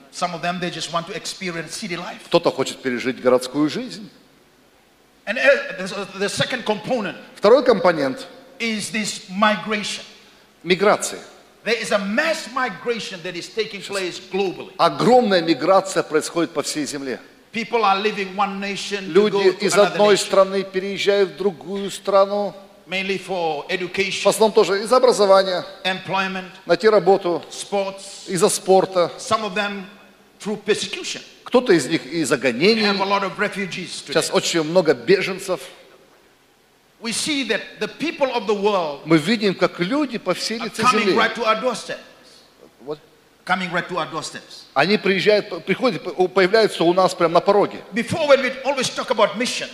Кто-то хочет пережить городскую жизнь. And uh, the- the second component Второй компонент is this migration. – миграция. There is a mass migration that is taking place globally. Огромная миграция происходит по всей земле. People are leaving one nation to Люди go из одной страны переезжают в другую страну. mainly for В основном тоже из образования, employment, найти работу, sports. из-за спорта. Some of them through persecution. Кто-то из них из-за гонений. Сейчас очень много беженцев. We see that the people of the world Мы видим, как люди по всей are лице coming земли, right to our doorstep. вот, Coming right to our doorsteps. они приезжают, приходят, появляются у нас прямо на пороге. Before, when we always talk about mission,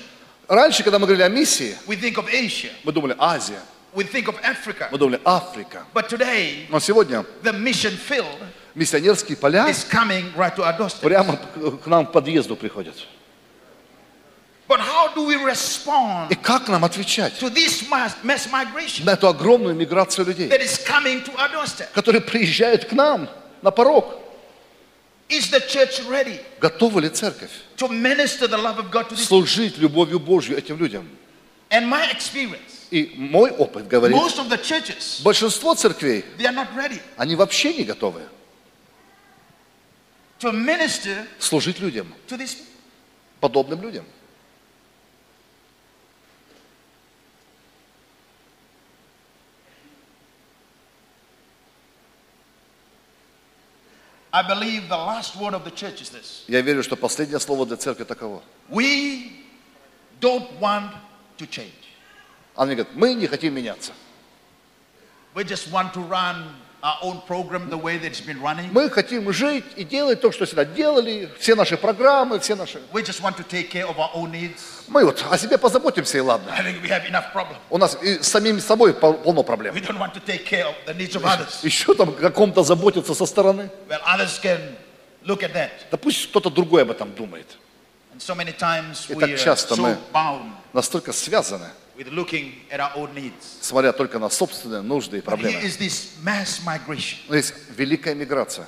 Раньше, когда мы говорили о миссии, we think of Asia, мы думали Азия, we think of Africa. мы думали Африка. But today, Но сегодня the mission field миссионерские поля is coming right to our doorstep. прямо к нам к подъезду приходят. But how do we respond И как нам отвечать to this mass, mass migration на эту огромную миграцию людей, that is coming to our doorstep? которые приезжают к нам на порог? Is the church ready Готова ли церковь to minister the love of God to this? служить любовью Божью этим людям? And my experience, И мой опыт говорит, most of the churches, большинство церквей, they are not ready они вообще не готовы to minister служить людям, to this. подобным людям. I believe the last word of the church is this. Я верю, что последнее слово для церкви таково. We don't want to change. Она говорит, мы не хотим меняться. We just want to run Мы хотим жить и делать то, что всегда делали, все наши программы, все наши... Мы вот о себе позаботимся, и ладно. У нас и с самим собой пол- полно проблем. Еще там о каком-то заботиться со стороны. Да пусть кто-то другой об этом думает. И так часто мы- Настолько связаны, смотря только на собственные нужды и проблемы. Но есть великая миграция,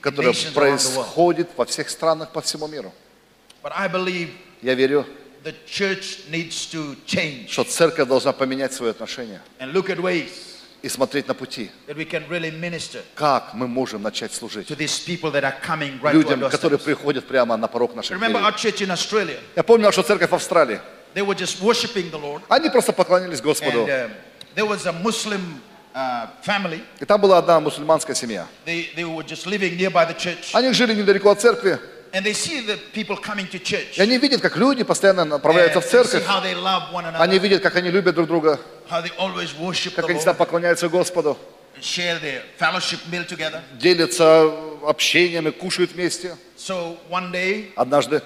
которая происходит во всех странах по всему миру. Я верю, что церковь должна поменять at ways и смотреть на пути. Как мы можем начать служить людям, которые приходят прямо на порог наших дверей. Я помню нашу церковь в Австралии. They were just worshiping the Lord, Они просто поклонились Господу. and um, there was a Muslim uh, family. И там была одна мусульманская семья. They, they were just living nearby the church, Они жили недалеко от церкви. and they see the people coming to church. И они видят, как люди постоянно And направляются в they see церковь. how they love one Они another, видят, как они любят друг друга, how they always worship the как они всегда поклоняются Господу, and share their fellowship meal together. делятся общением кушают вместе. So one day, Однажды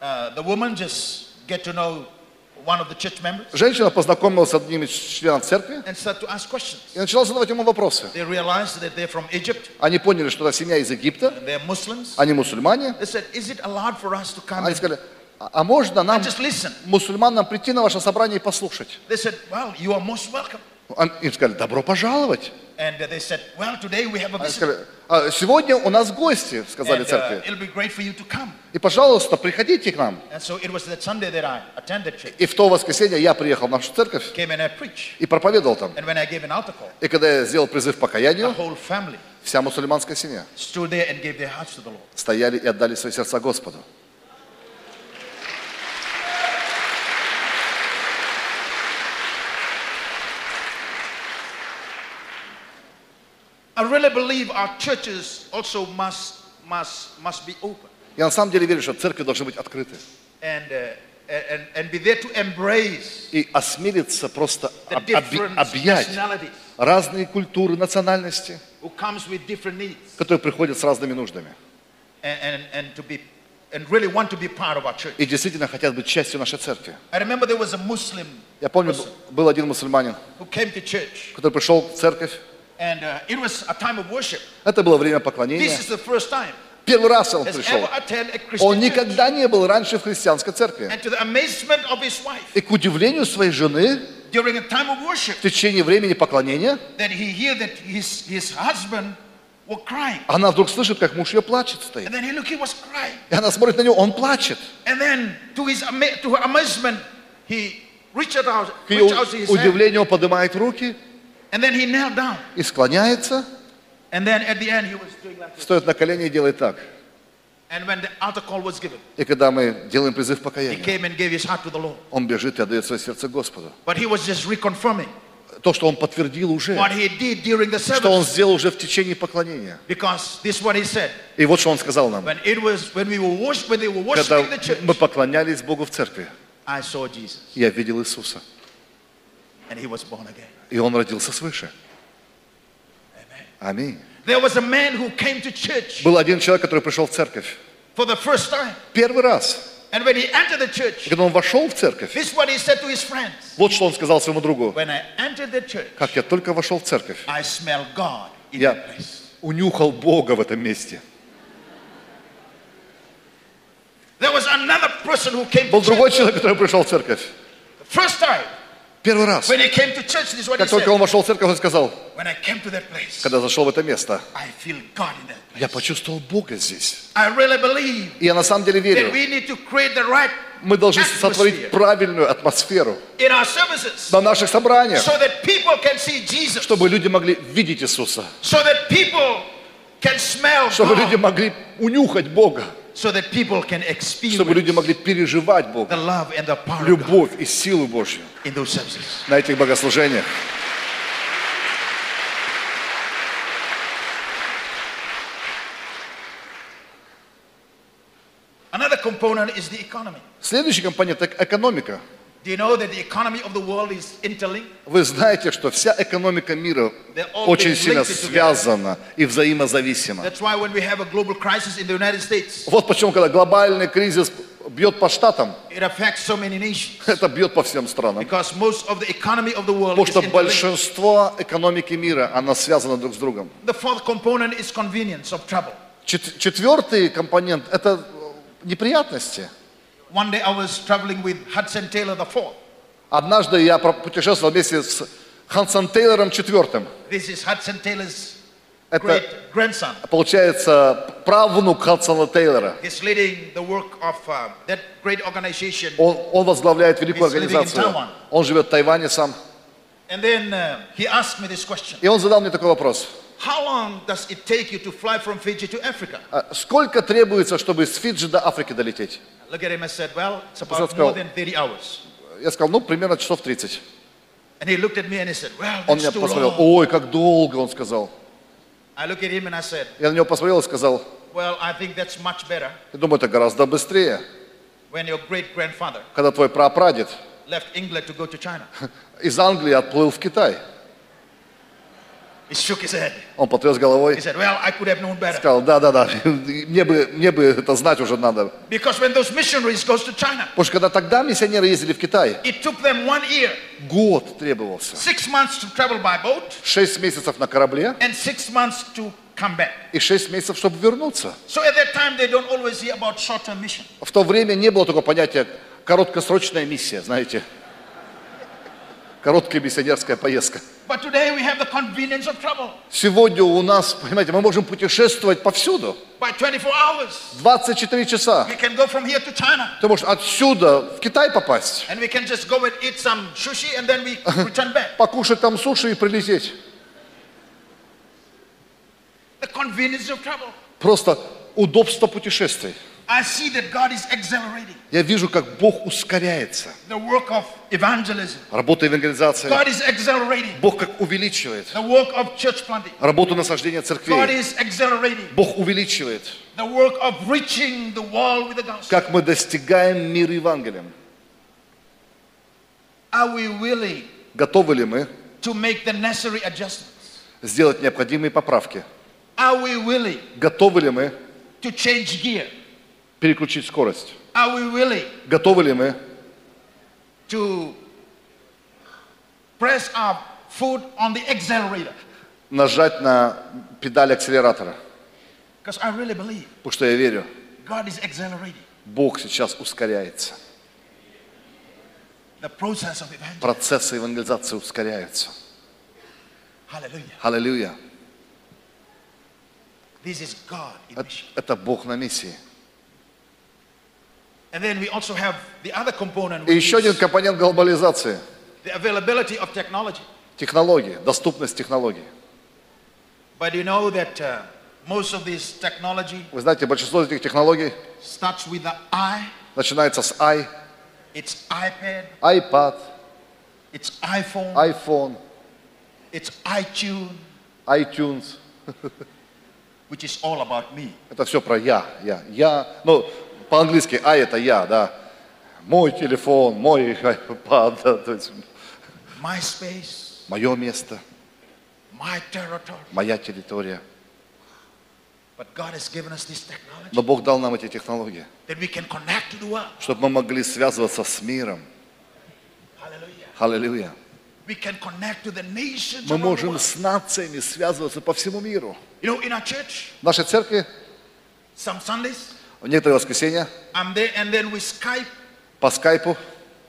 uh, the woman just get to know женщина познакомилась с одним из членов церкви и начала задавать ему вопросы. Они поняли, что это семья из Египта, они мусульмане. Они сказали, а а можно нам, мусульманам, прийти на ваше собрание и послушать? Им сказали, добро пожаловать. And they said, Well, today we have a Они visit. сказали, «А, сегодня у нас гости, сказали uh, церкви. И, пожалуйста, приходите к нам. И в то воскресенье я приехал в нашу церковь и проповедовал там. И когда я сделал призыв к покаянию, вся мусульманская семья стояли и отдали свои сердца Господу. I really believe our churches also must must must be open Я на самом деле верю, что церкви должны быть открыты. and uh, and and be there to embrace И осмелиться просто об- different объять разные культуры, национальности, who comes with different needs которые приходят с разными нуждами. and and, and to be and really want to be part of our church. И действительно хотят быть частью нашей церкви. I remember there was a Muslim Я помню, был один мусульманин, who came to church который пришел в церковь. And uh, it was a time of worship. Это было время This поклонения. is the first time Первый раз он пришел. Он никогда не был раньше в христианской церкви. И к удивлению своей жены, в течение времени поклонения, она вдруг слышит, как муж ее плачет стоит. И она смотрит на него, он плачет. К ее удивлению он поднимает руки and then he knelt down. и склоняется, And then at the end, he was doing like this. стоит на колени и делает так. And when the altar call was given, И когда мы делаем призыв he покаяния, came and gave his heart to the Lord. он бежит и отдает свое сердце Господу. But he was just reconfirming То, что он подтвердил уже, he что он сделал уже в течение поклонения. He. И вот что он сказал нам. Когда мы поклонялись Богу в церкви, я видел Иисуса. И он родился свыше. Аминь. Был один человек, который пришел в церковь. Первый раз. And when he entered the И church, когда он вошел в церковь, this is what he said to his friends. вот что он сказал своему другу. When I entered the church, Как я только вошел в церковь, I smelled God in я place. унюхал Бога в этом месте. There was another person who came Был другой человек, который пришел в церковь. first time. Первый раз. Church, Как только он вошел в церковь, он сказал, place, когда зашел в это место, я почувствовал Бога здесь. Really И я на самом деле верю, right мы должны atmosphere сотворить правильную атмосферу services на наших собраниях, so чтобы люди могли видеть Иисуса, so чтобы люди могли унюхать Бога, чтобы люди могли переживать Бога, любовь и силу Божью на этих богослужениях. Следующий компонент – это экономика. Вы знаете, что вся экономика мира очень сильно связана и взаимозависима. Вот почему, когда глобальный кризис бьет по штатам, это бьет по всем странам. Потому что большинство экономики мира, она связана друг с другом. Четвертый компонент – это э, неприятности. One day I was traveling with Hudson Taylor IV. Однажды я путешествовал вместе с Хансом Тейлором четвертым. This is Hudson Taylor's Это, great grandson. получается, правнук Хансона Тейлора. He's leading the work of uh, that great organization. Он, он возглавляет великую He's in организацию. Taiwan. Он живет в Тайване сам. And then uh, he asked me this question И он задал мне такой вопрос. How long does it take you to fly from Fiji to Africa? «А Сколько требуется, чтобы с Фиджи до Африки долететь? I looked at him and said, Well, it's about more than 30 hours. Я сказал, ну, примерно часов 30. And he looked at me and he said, Well, Он меня посмотрел, long. ой, как долго, он сказал. I looked at him and I said, Я на него посмотрел и сказал, Well, I think that's much better я думаю, это гораздо быстрее, when your great grandfather когда твой прапрадед left England to go to China. из Англии отплыл в Китай. He shook his head. Он потряс головой, said, Well, I could have known better. сказал, да-да-да, мне бы, мне бы это знать уже надо. China, Потому что когда тогда миссионеры ездили в Китай, it took them one year, год требовался. six months to travel by boat, Шесть месяцев на корабле and six months to come back. и шесть месяцев, чтобы вернуться. So at that time, they don't always hear about short-term mission. В то время не было такого понятия короткосрочная миссия, знаете. Короткая миссионерская поездка. Сегодня у нас, понимаете, мы можем путешествовать повсюду. By 24 hours, 24 часа. Ты можешь отсюда в Китай попасть, покушать там суши и прилететь. Просто удобство путешествий. I see that God is accelerating Я вижу, как Бог ускоряется. the work of evangelism. Работа евангелизации. God is accelerating Бог как увеличивает. the work of church planting. Работу насаждения God церквей. is accelerating Бог увеличивает. the work of reaching the world with the gospel. Как мы достигаем мира Евангелием. Are we willing Готовы ли мы to make the necessary adjustments? сделать необходимые поправки? Are we willing Готовы ли мы to change gear? Переключить скорость? Are we willing Готовы ли мы to press our foot on the accelerator? нажать на педаль акселератора? Because I really believe Потому что я верю, God is accelerating Бог сейчас ускоряется. the process of evangelism. Процессы евангелизации ускоряются. Hallelujah. Аллилуйя. This is God in Это- mission. Это Бог на миссии. And then we also have the other component, И which еще один is компонент глобализации. the availability of technology. Технологии, доступность технологий. But you know that uh, most of this technology Вы знаете, большинство этих технологий starts with the I. начинается с i, It's iPad, iPad, it's iPhone, iPhone, it's iTunes, iTunes. which is all about me. Это все про я, я, я. Ну, по-английски I это я, да. Мой телефон, мой iPad, да, то есть MySpace, мое место, my territory. моя территория. Но Бог дал нам эти технологии, чтобы мы могли связываться с миром. Аллилуйя. Мы можем с нациями связываться по всему миру. В нашей церкви в некоторые воскресенья I'm there and then we Skype по скайпу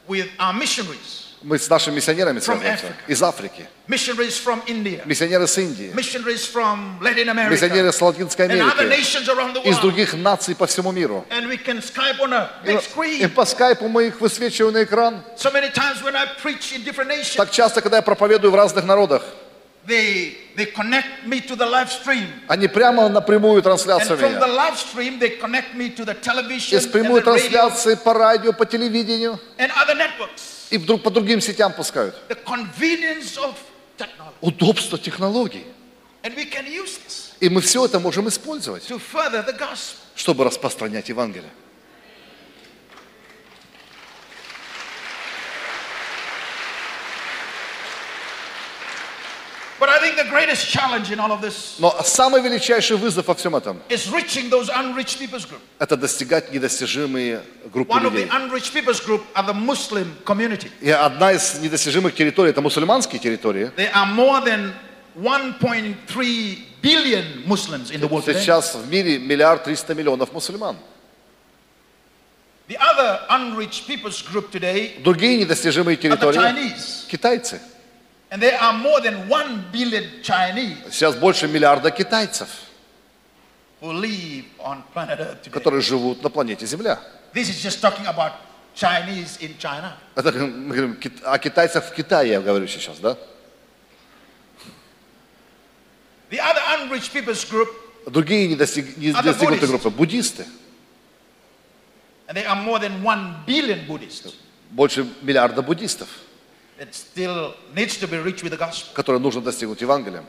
with our missionaries. мы с нашими миссионерами связываемся. Из Африки. Миссионеры с Индии. Миссионеры с Латинской and Америки. Из других наций по всему миру. And И, и по скайпу мы их высвечиваем на экран. So Так часто, когда я проповедую в разных народах, they they connect me to the live stream. они прямо напрямую трансляцию from the меня. live stream, they connect me to the television Из and, прямой radio трансляции по радио, по телевидению. and other networks. И вдруг по другим сетям пускают. The convenience of technology. Удобство технологий. And we can use this И мы все это можем использовать, to further the gospel. чтобы распространять Евангелие. But I think the greatest challenge in all of this Но самый величайший вызов во всем этом is reaching those unreached people's group. – это достигать недостижимые группы One of the людей. unreached people's group are the Muslim community. И одна из недостижимых территорий – это мусульманские территории. There are more than 1.3 billion Muslims in the world today. Сейчас в мире миллиард триста миллионов мусульман. The other unreached people's group today Другие недостижимые территории китайцы. Сейчас больше миллиарда китайцев, которые живут на планете Земля. Это мы говорим о китайцах в Китае, я говорю сейчас, да? Другие не недостигнутые группы – буддисты. Больше миллиарда буддистов которые нужно достигнуть Евангелием.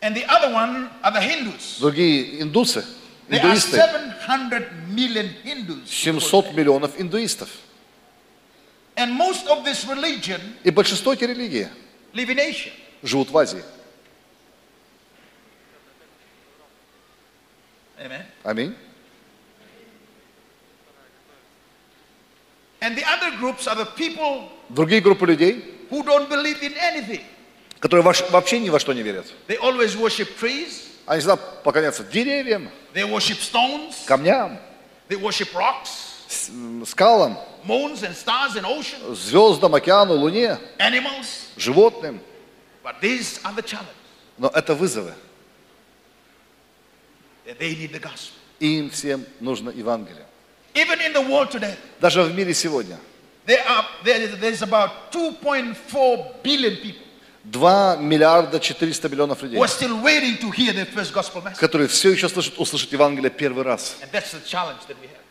And the other one are the Hindus. Другие индусы, There are индуисты, 700 million Hindus. 700 миллионов индуистов. And most of this religion И большинство эти религии live in Asia. живут в Азии. Аминь. And the other groups are the people Другие группы людей, who don't believe in anything. которые вообще ни во что не верят. They always worship trees, Они всегда поклоняются деревьям, they worship stones, камням, they worship rocks, скалам, moons and stars and ocean, звездам, океану, луне, animals. животным. But these are the challenge. Но это вызовы. They need the gospel. Им всем нужно Евангелие. Even in the world today, Даже в мире сегодня there are there there's about 2.4 billion people 2 миллиарда 400 миллионов людей, которые все еще слышат, услышать Евангелие первый раз.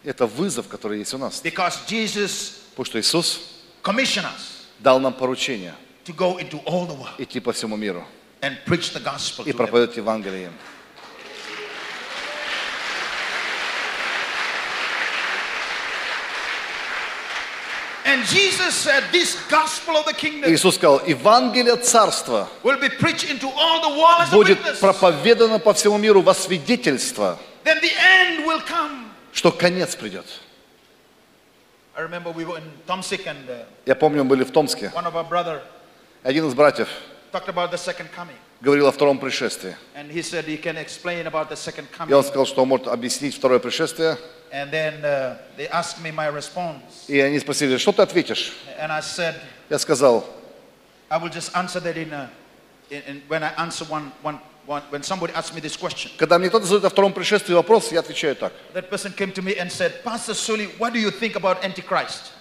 Это вызов, который есть у нас. Потому что Иисус дал нам поручение идти по всему миру и проповедовать Евангелие им. And Jesus said, This gospel of the kingdom Иисус сказал, Евангелие Царства will be preached into all the world as a будет witness. проповедано по всему миру во свидетельство, Then the end will come. что конец придет. I remember we were in Tomsik and uh, Я помню, мы были в Томске. one of our brother Один из братьев говорил о втором пришествии. И он сказал, что он может объяснить второе пришествие. Uh. И они спросили, что ты ответишь? Я сказал, когда мне кто-то задает о втором пришествии вопрос, я отвечаю так.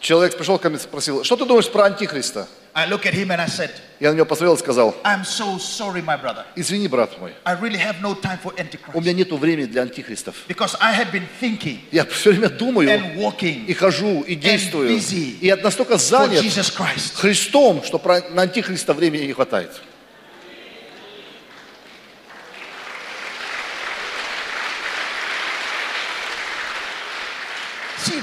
Человек пришел ко мне и спросил, что ты думаешь про Антихриста? I look at him and I said, Я на него посмотрел и сказал, I'm so sorry, my brother. извини, брат мой, I really have no time for у меня нет времени для антихристов. Because I have been thinking Я все время думаю and walking и хожу, и действую. busy И я настолько занят. Христом, что на антихриста времени не хватает.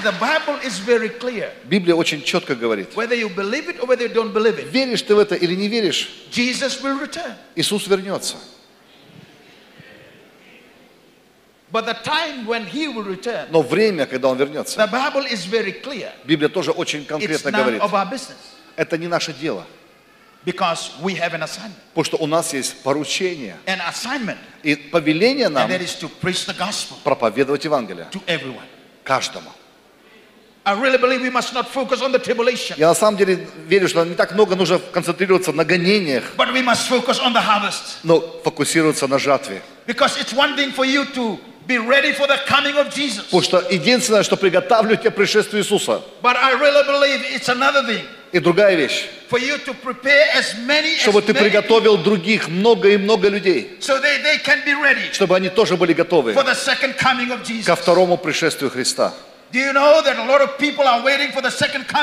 The Bible is very clear. Библия очень четко говорит, Whether you believe it or whether you don't believe it, веришь ты в это или не веришь, Jesus will return. Иисус вернется. But the time when he will return, Но время, когда Он вернется, the Bible is very clear. Библия тоже очень It's конкретно none говорит, of our business это не наше дело, because we have an assignment. потому что у нас есть поручение An assignment, и повеление нам and that is to preach the gospel проповедовать Евангелие to everyone. каждому. Я на самом деле верю, что не так много нужно концентрироваться на гонениях, but we must focus on the harvest. но фокусироваться на жатве. Be ready for the coming of Jesus. Потому что единственное, что приготавливает тебя к пришествию Иисуса. But I really believe it's another thing И другая вещь, for you to prepare as many as чтобы ты many приготовил других, много и много людей, so they, they can be ready чтобы они тоже были готовы for the second coming of Jesus. ко второму пришествию Христа.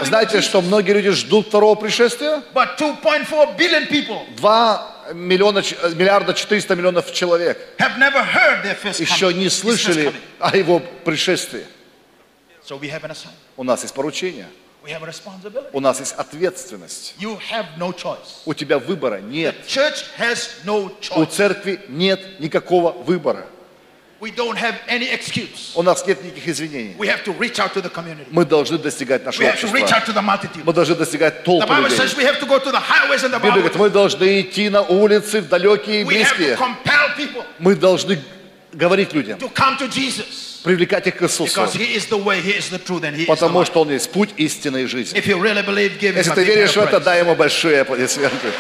Знаете, что многие люди ждут второго пришествия? But 2.4 billion people 2 миллиона, миллиарда 400 миллионов человек have never heard their first еще не слышали о его пришествии. So we have an assignment. У нас есть поручение, We have a responsibility. у нас есть ответственность. You have no choice. У тебя выбора The нет. church has no У церкви нет никакого выбора. We don't have any excuse. У нас нет никаких извинений. We have to reach out to the community. Мы должны достигать We нашего have to reach out to the multitude. Мы должны достигать The толпы Bible людей. says we have to go to the highways and the Библия говорит, мы должны идти на улицы, в далекие и We have to близкие. compel people Мы должны говорить людям, to come to Jesus привлекать их к Иисусу. way, Потому что Он есть путь, истина и жизнь. If you really believe, Если ты веришь в это, дай Ему большие аплодисменты.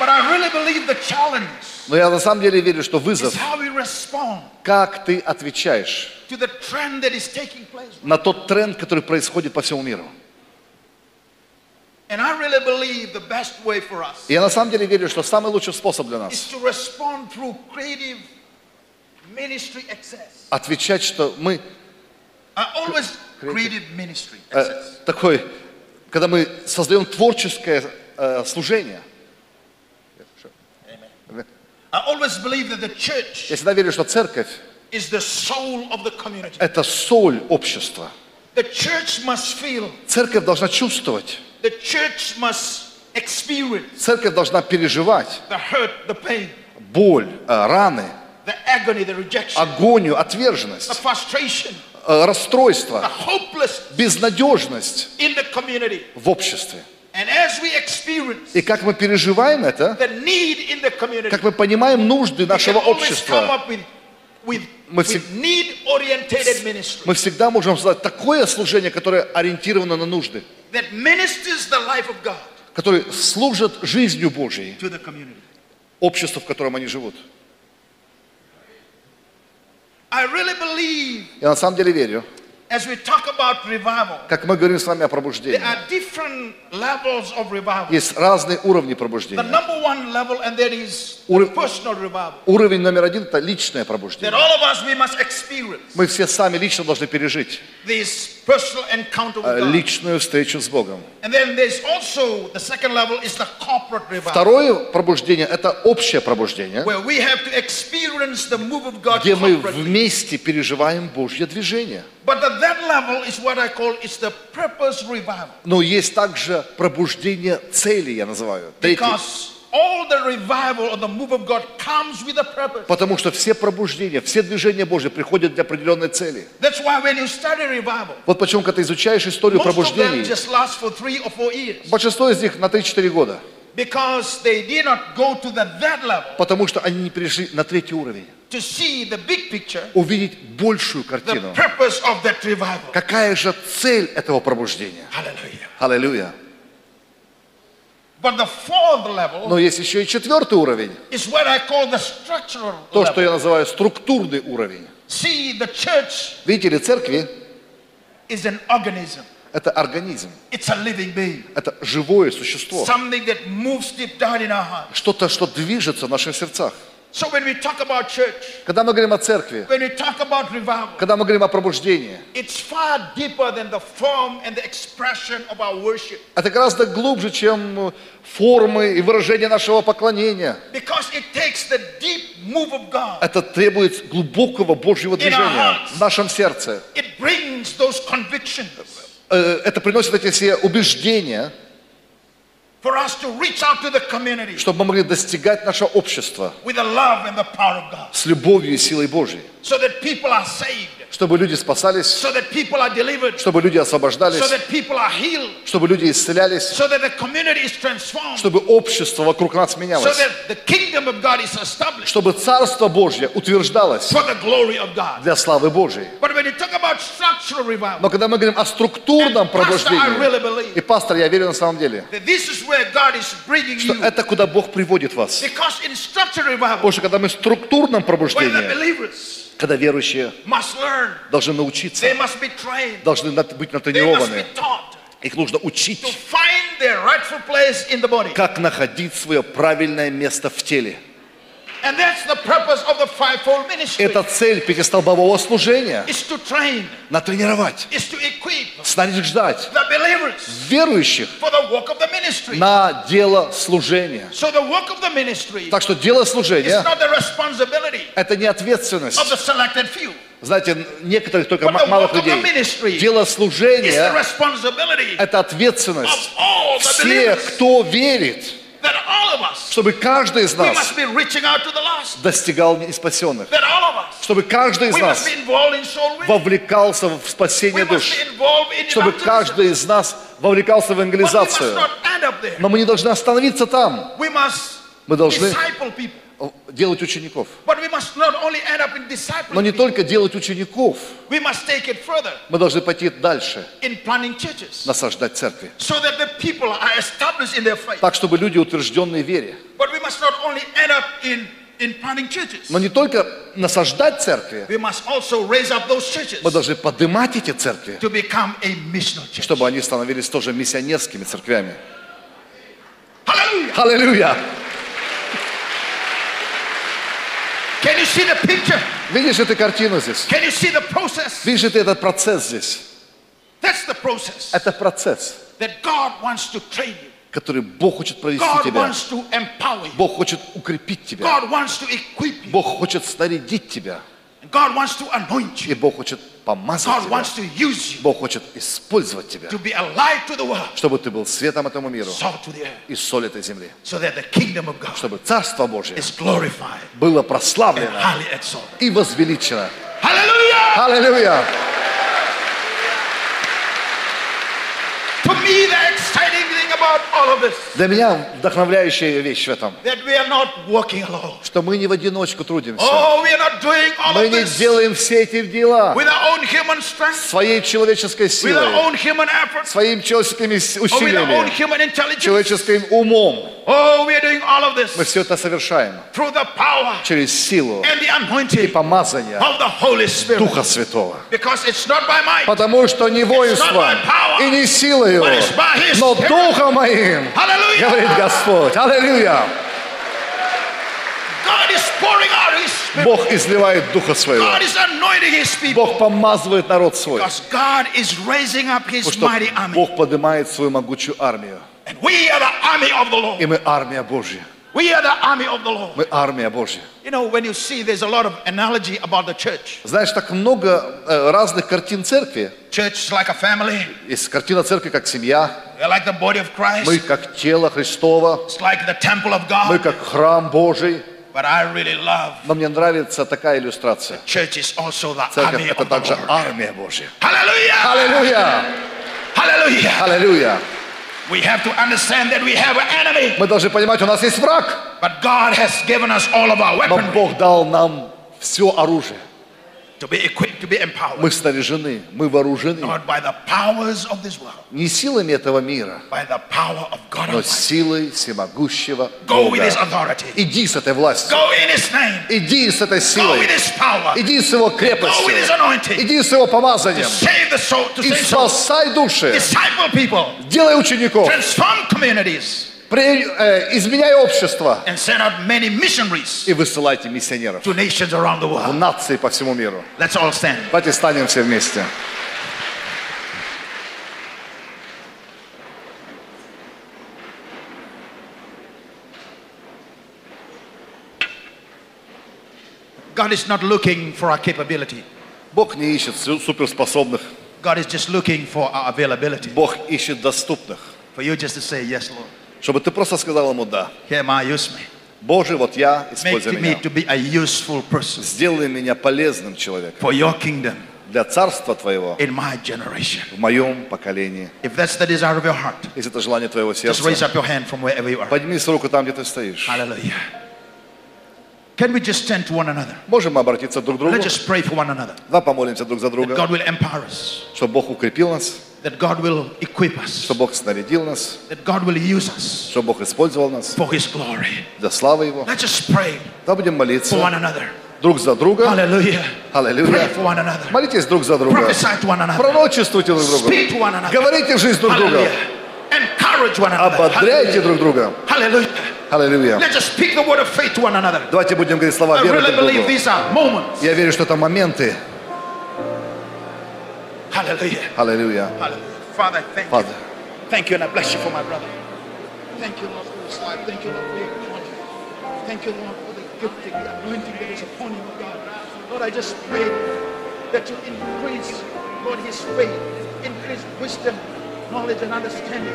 But I really believe the challenge Но я на самом деле верю, что вызов, как ты отвечаешь на тот тренд, который происходит по всему миру. И я на самом деле верю, что самый лучший способ для нас отвечать, что мы э, такой, когда мы создаем творческое э, служение, I always believe that the church я всегда верю, что церковь это соль общества. Церковь должна чувствовать, церковь должна переживать боль, э, раны, агонию, отверженность, э, расстройство, безнадежность в обществе. И как мы переживаем это, как мы понимаем нужды нашего общества, Мы всег- мы всегда можем создать такое служение, которое ориентировано на нужды, которое служит жизнью Божьей, обществу, в котором они живут. Я на самом деле верю, как мы говорим с вами о пробуждении, есть разные уровни пробуждения. Уровень номер один – это личное пробуждение. Мы все сами лично должны пережить э, личную встречу с Богом. Второе пробуждение – это общее пробуждение, где мы вместе переживаем Божье движение. But the, that level is what I call it's the purpose revival, Но есть также пробуждение цели, я называю. Третье. because all the revival or the move of God comes with a purpose. Потому что все пробуждения, все движения Божьи приходят для определенной цели. That's why when you study revival, Вот почему, когда ты изучаешь историю most of them пробуждений, just last for three or four years большинство из них на 3-4 года, because they did not go to the, that level потому что они не перешли на третий уровень. To see the big picture, Увидеть большую the картину. purpose of that revival. Какая же цель этого пробуждения? Аллилуйя. Но есть еще и четвертый уровень. То, что я называю структурный уровень. See, the church Видите ли, церкви is an organism. – это организм. Это живое существо. Что-то, что движется в наших сердцах. So when we talk about church, Когда мы говорим о церкви, when we talk about revival, когда мы говорим о пробуждении, it's far deeper than the form and the expression of our worship. это гораздо глубже, чем формы и выражения нашего поклонения. Because it takes the deep move of God. Это требует глубокого Божьего движения в нашем сердце. It brings those convictions Э, Это приносит эти все убеждения, for us to reach out to the community чтобы мы могли достигать наше общество with the love and the power of God. с любовью и силой Божьей. So that people are saved. Чтобы люди спасались, So that people are delivered. чтобы люди So освобождались, that people are healed. чтобы люди исцелялись, So that the community is transformed. чтобы общество вокруг нас So менялось, that the kingdom of God is established чтобы Царство Божье утверждалось for the glory of God. для славы Божьей. But when you talk about structural revival, Но когда мы говорим о структурном really пробуждении, believe и пастор, я верю на самом деле, that this is where God is bringing что you. это куда Бог приводит вас. Because in structural revival, Потому что когда мы в структурном пробуждении, когда верующие должны научиться, должны быть натренированы, их нужно учить, как находить свое правильное место в теле. Это цель пятистолбового служения. Натренировать, снаряжать верующих на дело служения. Так что дело служения это не ответственность. Знаете, некоторых только малых людей. Дело служения это ответственность всех, кто верит, Чтобы каждый из нас достигал неспасенных, чтобы каждый из нас вовлекался в спасение душ, чтобы каждый из нас вовлекался в евангелизацию. Но мы не должны остановиться там. Мы должны. Делать учеников. Но не только делать учеников, мы должны пойти дальше, насаждать церкви. Так, чтобы люди, утвержденные в вере, но не только насаждать церкви, мы должны поднимать эти церкви, чтобы они становились тоже миссионерскими церквями. Аллилуйя! Can you see the picture? Видишь эту картину здесь? Can you see the process? Видишь ты этот процесс здесь? That's the process Это процесс, that God wants to train you. который Бог хочет провести God тебя. wants to empower you. Бог хочет укрепить тебя. God wants to equip you. Бог хочет снарядить тебя. And God wants to anoint И you. Бог хочет помазать God тебя. wants to use you Бог хочет использовать тебя, to be a light to the world, чтобы ты был светом этому миру salt to the earth, и соль этой земли. so that the kingdom of God Чтобы Царство Божье is glorified было and прославлено highly exalted. и возвеличено. Аллилуйя! Me, the Для меня вдохновляющая вещь в этом, что мы не в одиночку трудимся. Oh, Мы не делаем все эти дела своей человеческой силой, своими человеческими усилиями, человеческим умом. Oh, Мы все это совершаем через силу и помазание. Духа Святого. Потому что не воинством и не силою, но Духом моим, hallelujah, говорит Господь. Аллилуйя! Бог изливает Духа Своего. Бог помазывает народ свой. Потому что. Бог поднимает свою могучую армию. И мы армия Божья. We are the army of the Lord. Мы армия Божья. You know, when you see there's a lot of analogy about the church. Знаешь, так много э, разных картин церкви. Church is like a family. Есть картина церкви как семья. We're like the body of Мы Christ. как тело Христово. It's like the temple of Мы God. как храм Божий. But I really love Но мне нравится такая иллюстрация. church is also the Церковь army это of the также Lord. армия Божья. Hallelujah! Аллилуйя! Hallelujah! Аллилуйя! We have to understand that we have an enemy, Мы должны понимать, у нас есть враг. but God has given us all of our Но weaponry Бог дал нам все оружие. To be equipped, to be empowered. Мы снаряжены, мы вооружены. Not by the powers of this world, Не силами этого мира, by the power of God но силой всемогущего Go with His Бога. authority. Иди с этой властью. Go in His name. Иди с этой Go силой. with His power. Иди с его Go крепостью. with His anointing. Иди с его помазанием. Save the soul, to И спасай души. Disciple people. Делай учеников. Transform communities. При- э, изменяй общество. And send out many missionaries И высылайте миссионеров to nations around the в world. нации по всему миру. Let's all stand. Давайте станем все вместе. God is not looking for our capability. Бог не ищет су- суперспособных. God is just looking for our availability. Бог ищет доступных. For you just to say, yes, Lord. Чтобы ты просто сказал ему «да». Here am I, use me. Боже, вот я, Make me меня. to be a useful person Сделай меня полезным человеком for your kingdom для Царства Твоего in my generation. в моем поколении. If that's the desire of your heart, Если это желание Твоего just raise сердца, up your hand from wherever you are. подними свою руку там, где ты стоишь. Hallelujah. Can we just turn to one another? Можем мы обратиться друг к другу? Let's just pray for one another. Да, помолимся друг за That друга, God will empower us. чтобы Бог укрепил нас, That God will equip us. чтобы Бог снарядил нас, That God will use us чтобы Бог использовал нас for His glory. для славы Его. Let's just pray Да, будем for one молиться another. друг за друга. Hallelujah. Pray Аллилуйя. for one another. Молитесь друг за друга. Prophesy to one another. Пророчествуйте друг другу. Speak to one another. Говорите в жизнь друг друга. Hallelujah. Encourage one another. Ободряйте друг друга. Hallelujah. Аллилуйя. Let's just speak the word of faith to one another. Давайте будем говорить слова I веры really друг believe другу. these are moments. Я верю, что это моменты. Hallelujah. Hallelujah. Hallelujah. Father, thank Father. you. Thank you, and I bless you for my brother. Thank you, Lord, for his life. Thank you, Lord, for your. Thank you, Lord, for the gift, the anointing that is upon him, God. Lord, I just pray that you increase, Lord, his faith, increase wisdom, knowledge, and understanding.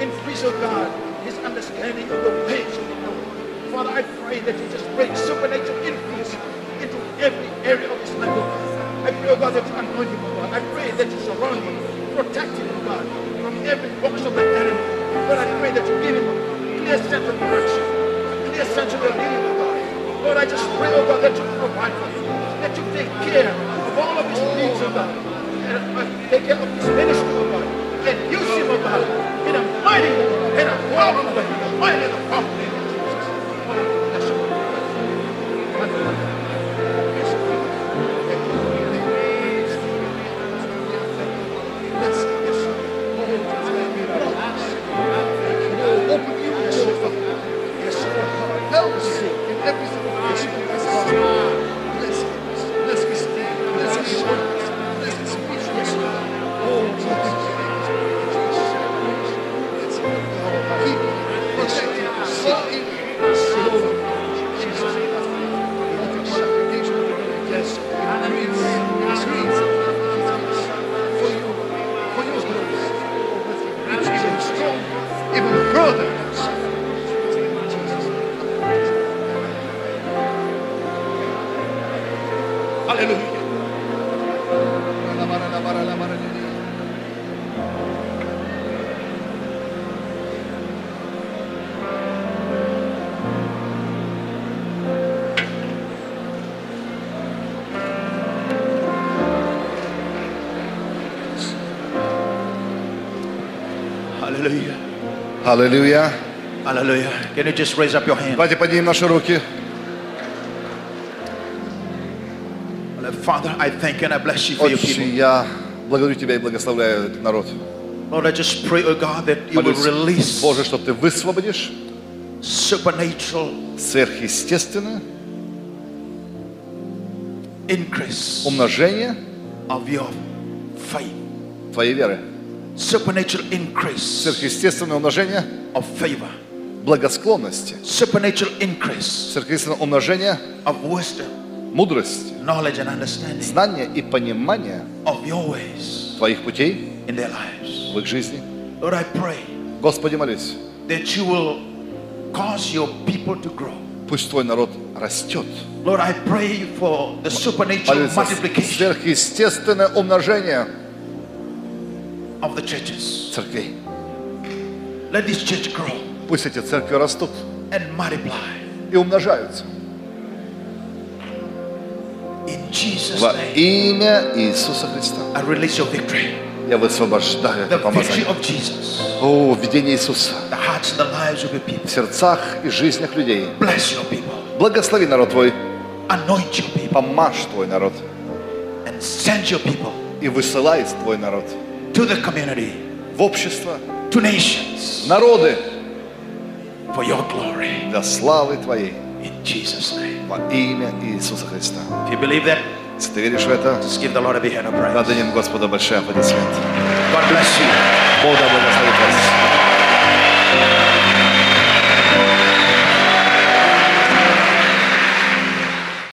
Increase, oh God, his understanding of the ways of the Lord. Father, I pray that you just bring supernatural influence into every area of his life. Oh I pray, oh God, that you anoint him, oh God. I pray that you surround him, protect him, oh God, from every box of the enemy. Lord, I pray that you give him a clear sense of direction, a clear sense of the leading, oh God. Lord, I just pray, oh God, that you provide for him, that you take care of all of his needs, oh God, and uh, take care of his ministry, oh God, and use him, oh God, in a mighty, in a powerful way, in a mighty, and a powerful way. Hallelujah. Hallelujah. Hallelujah. Hallelujah. Can you just raise up your hand? Давайте поднимем наши. I thank you and I bless you for your Отче, people. я благодарю Тебя и благословляю этот народ. Lord, I just pray, oh God, that you will release Боже, что Ты высвободишь supernatural сверхъестественное increase умножение of your faith. Твоей веры. Supernatural increase Сверхъестественное умножение of favor. благосклонности. Supernatural increase Сверхъестественное умножение of wisdom, мудрости, knowledge, and understanding знания и понимания of your ways Твоих путей in their lives. в их жизни. Lord, I pray Господи, молюсь, that you will cause your people to grow. пусть Твой народ растет. Lord, I pray for the supernatural multiplication сверхъестественное умножение of the churches. церквей. Let this church grow Пусть эти церкви растут and multiply. и умножаются. Во имя Иисуса Христа. Я высвобождаю это помазание. О, видение Иисуса в сердцах и жизнях людей. Благослови народ Твой, помажь Твой народ и высылай Твой народ в общество, народы для славы Твоей Jesus name. Во имя Иисуса Христа. If you believe that, Если ты веришь в это, just give the Lord a big hand of praise. Надо им Господу большой аплодисмент. God bless you. Бог да благословит вас.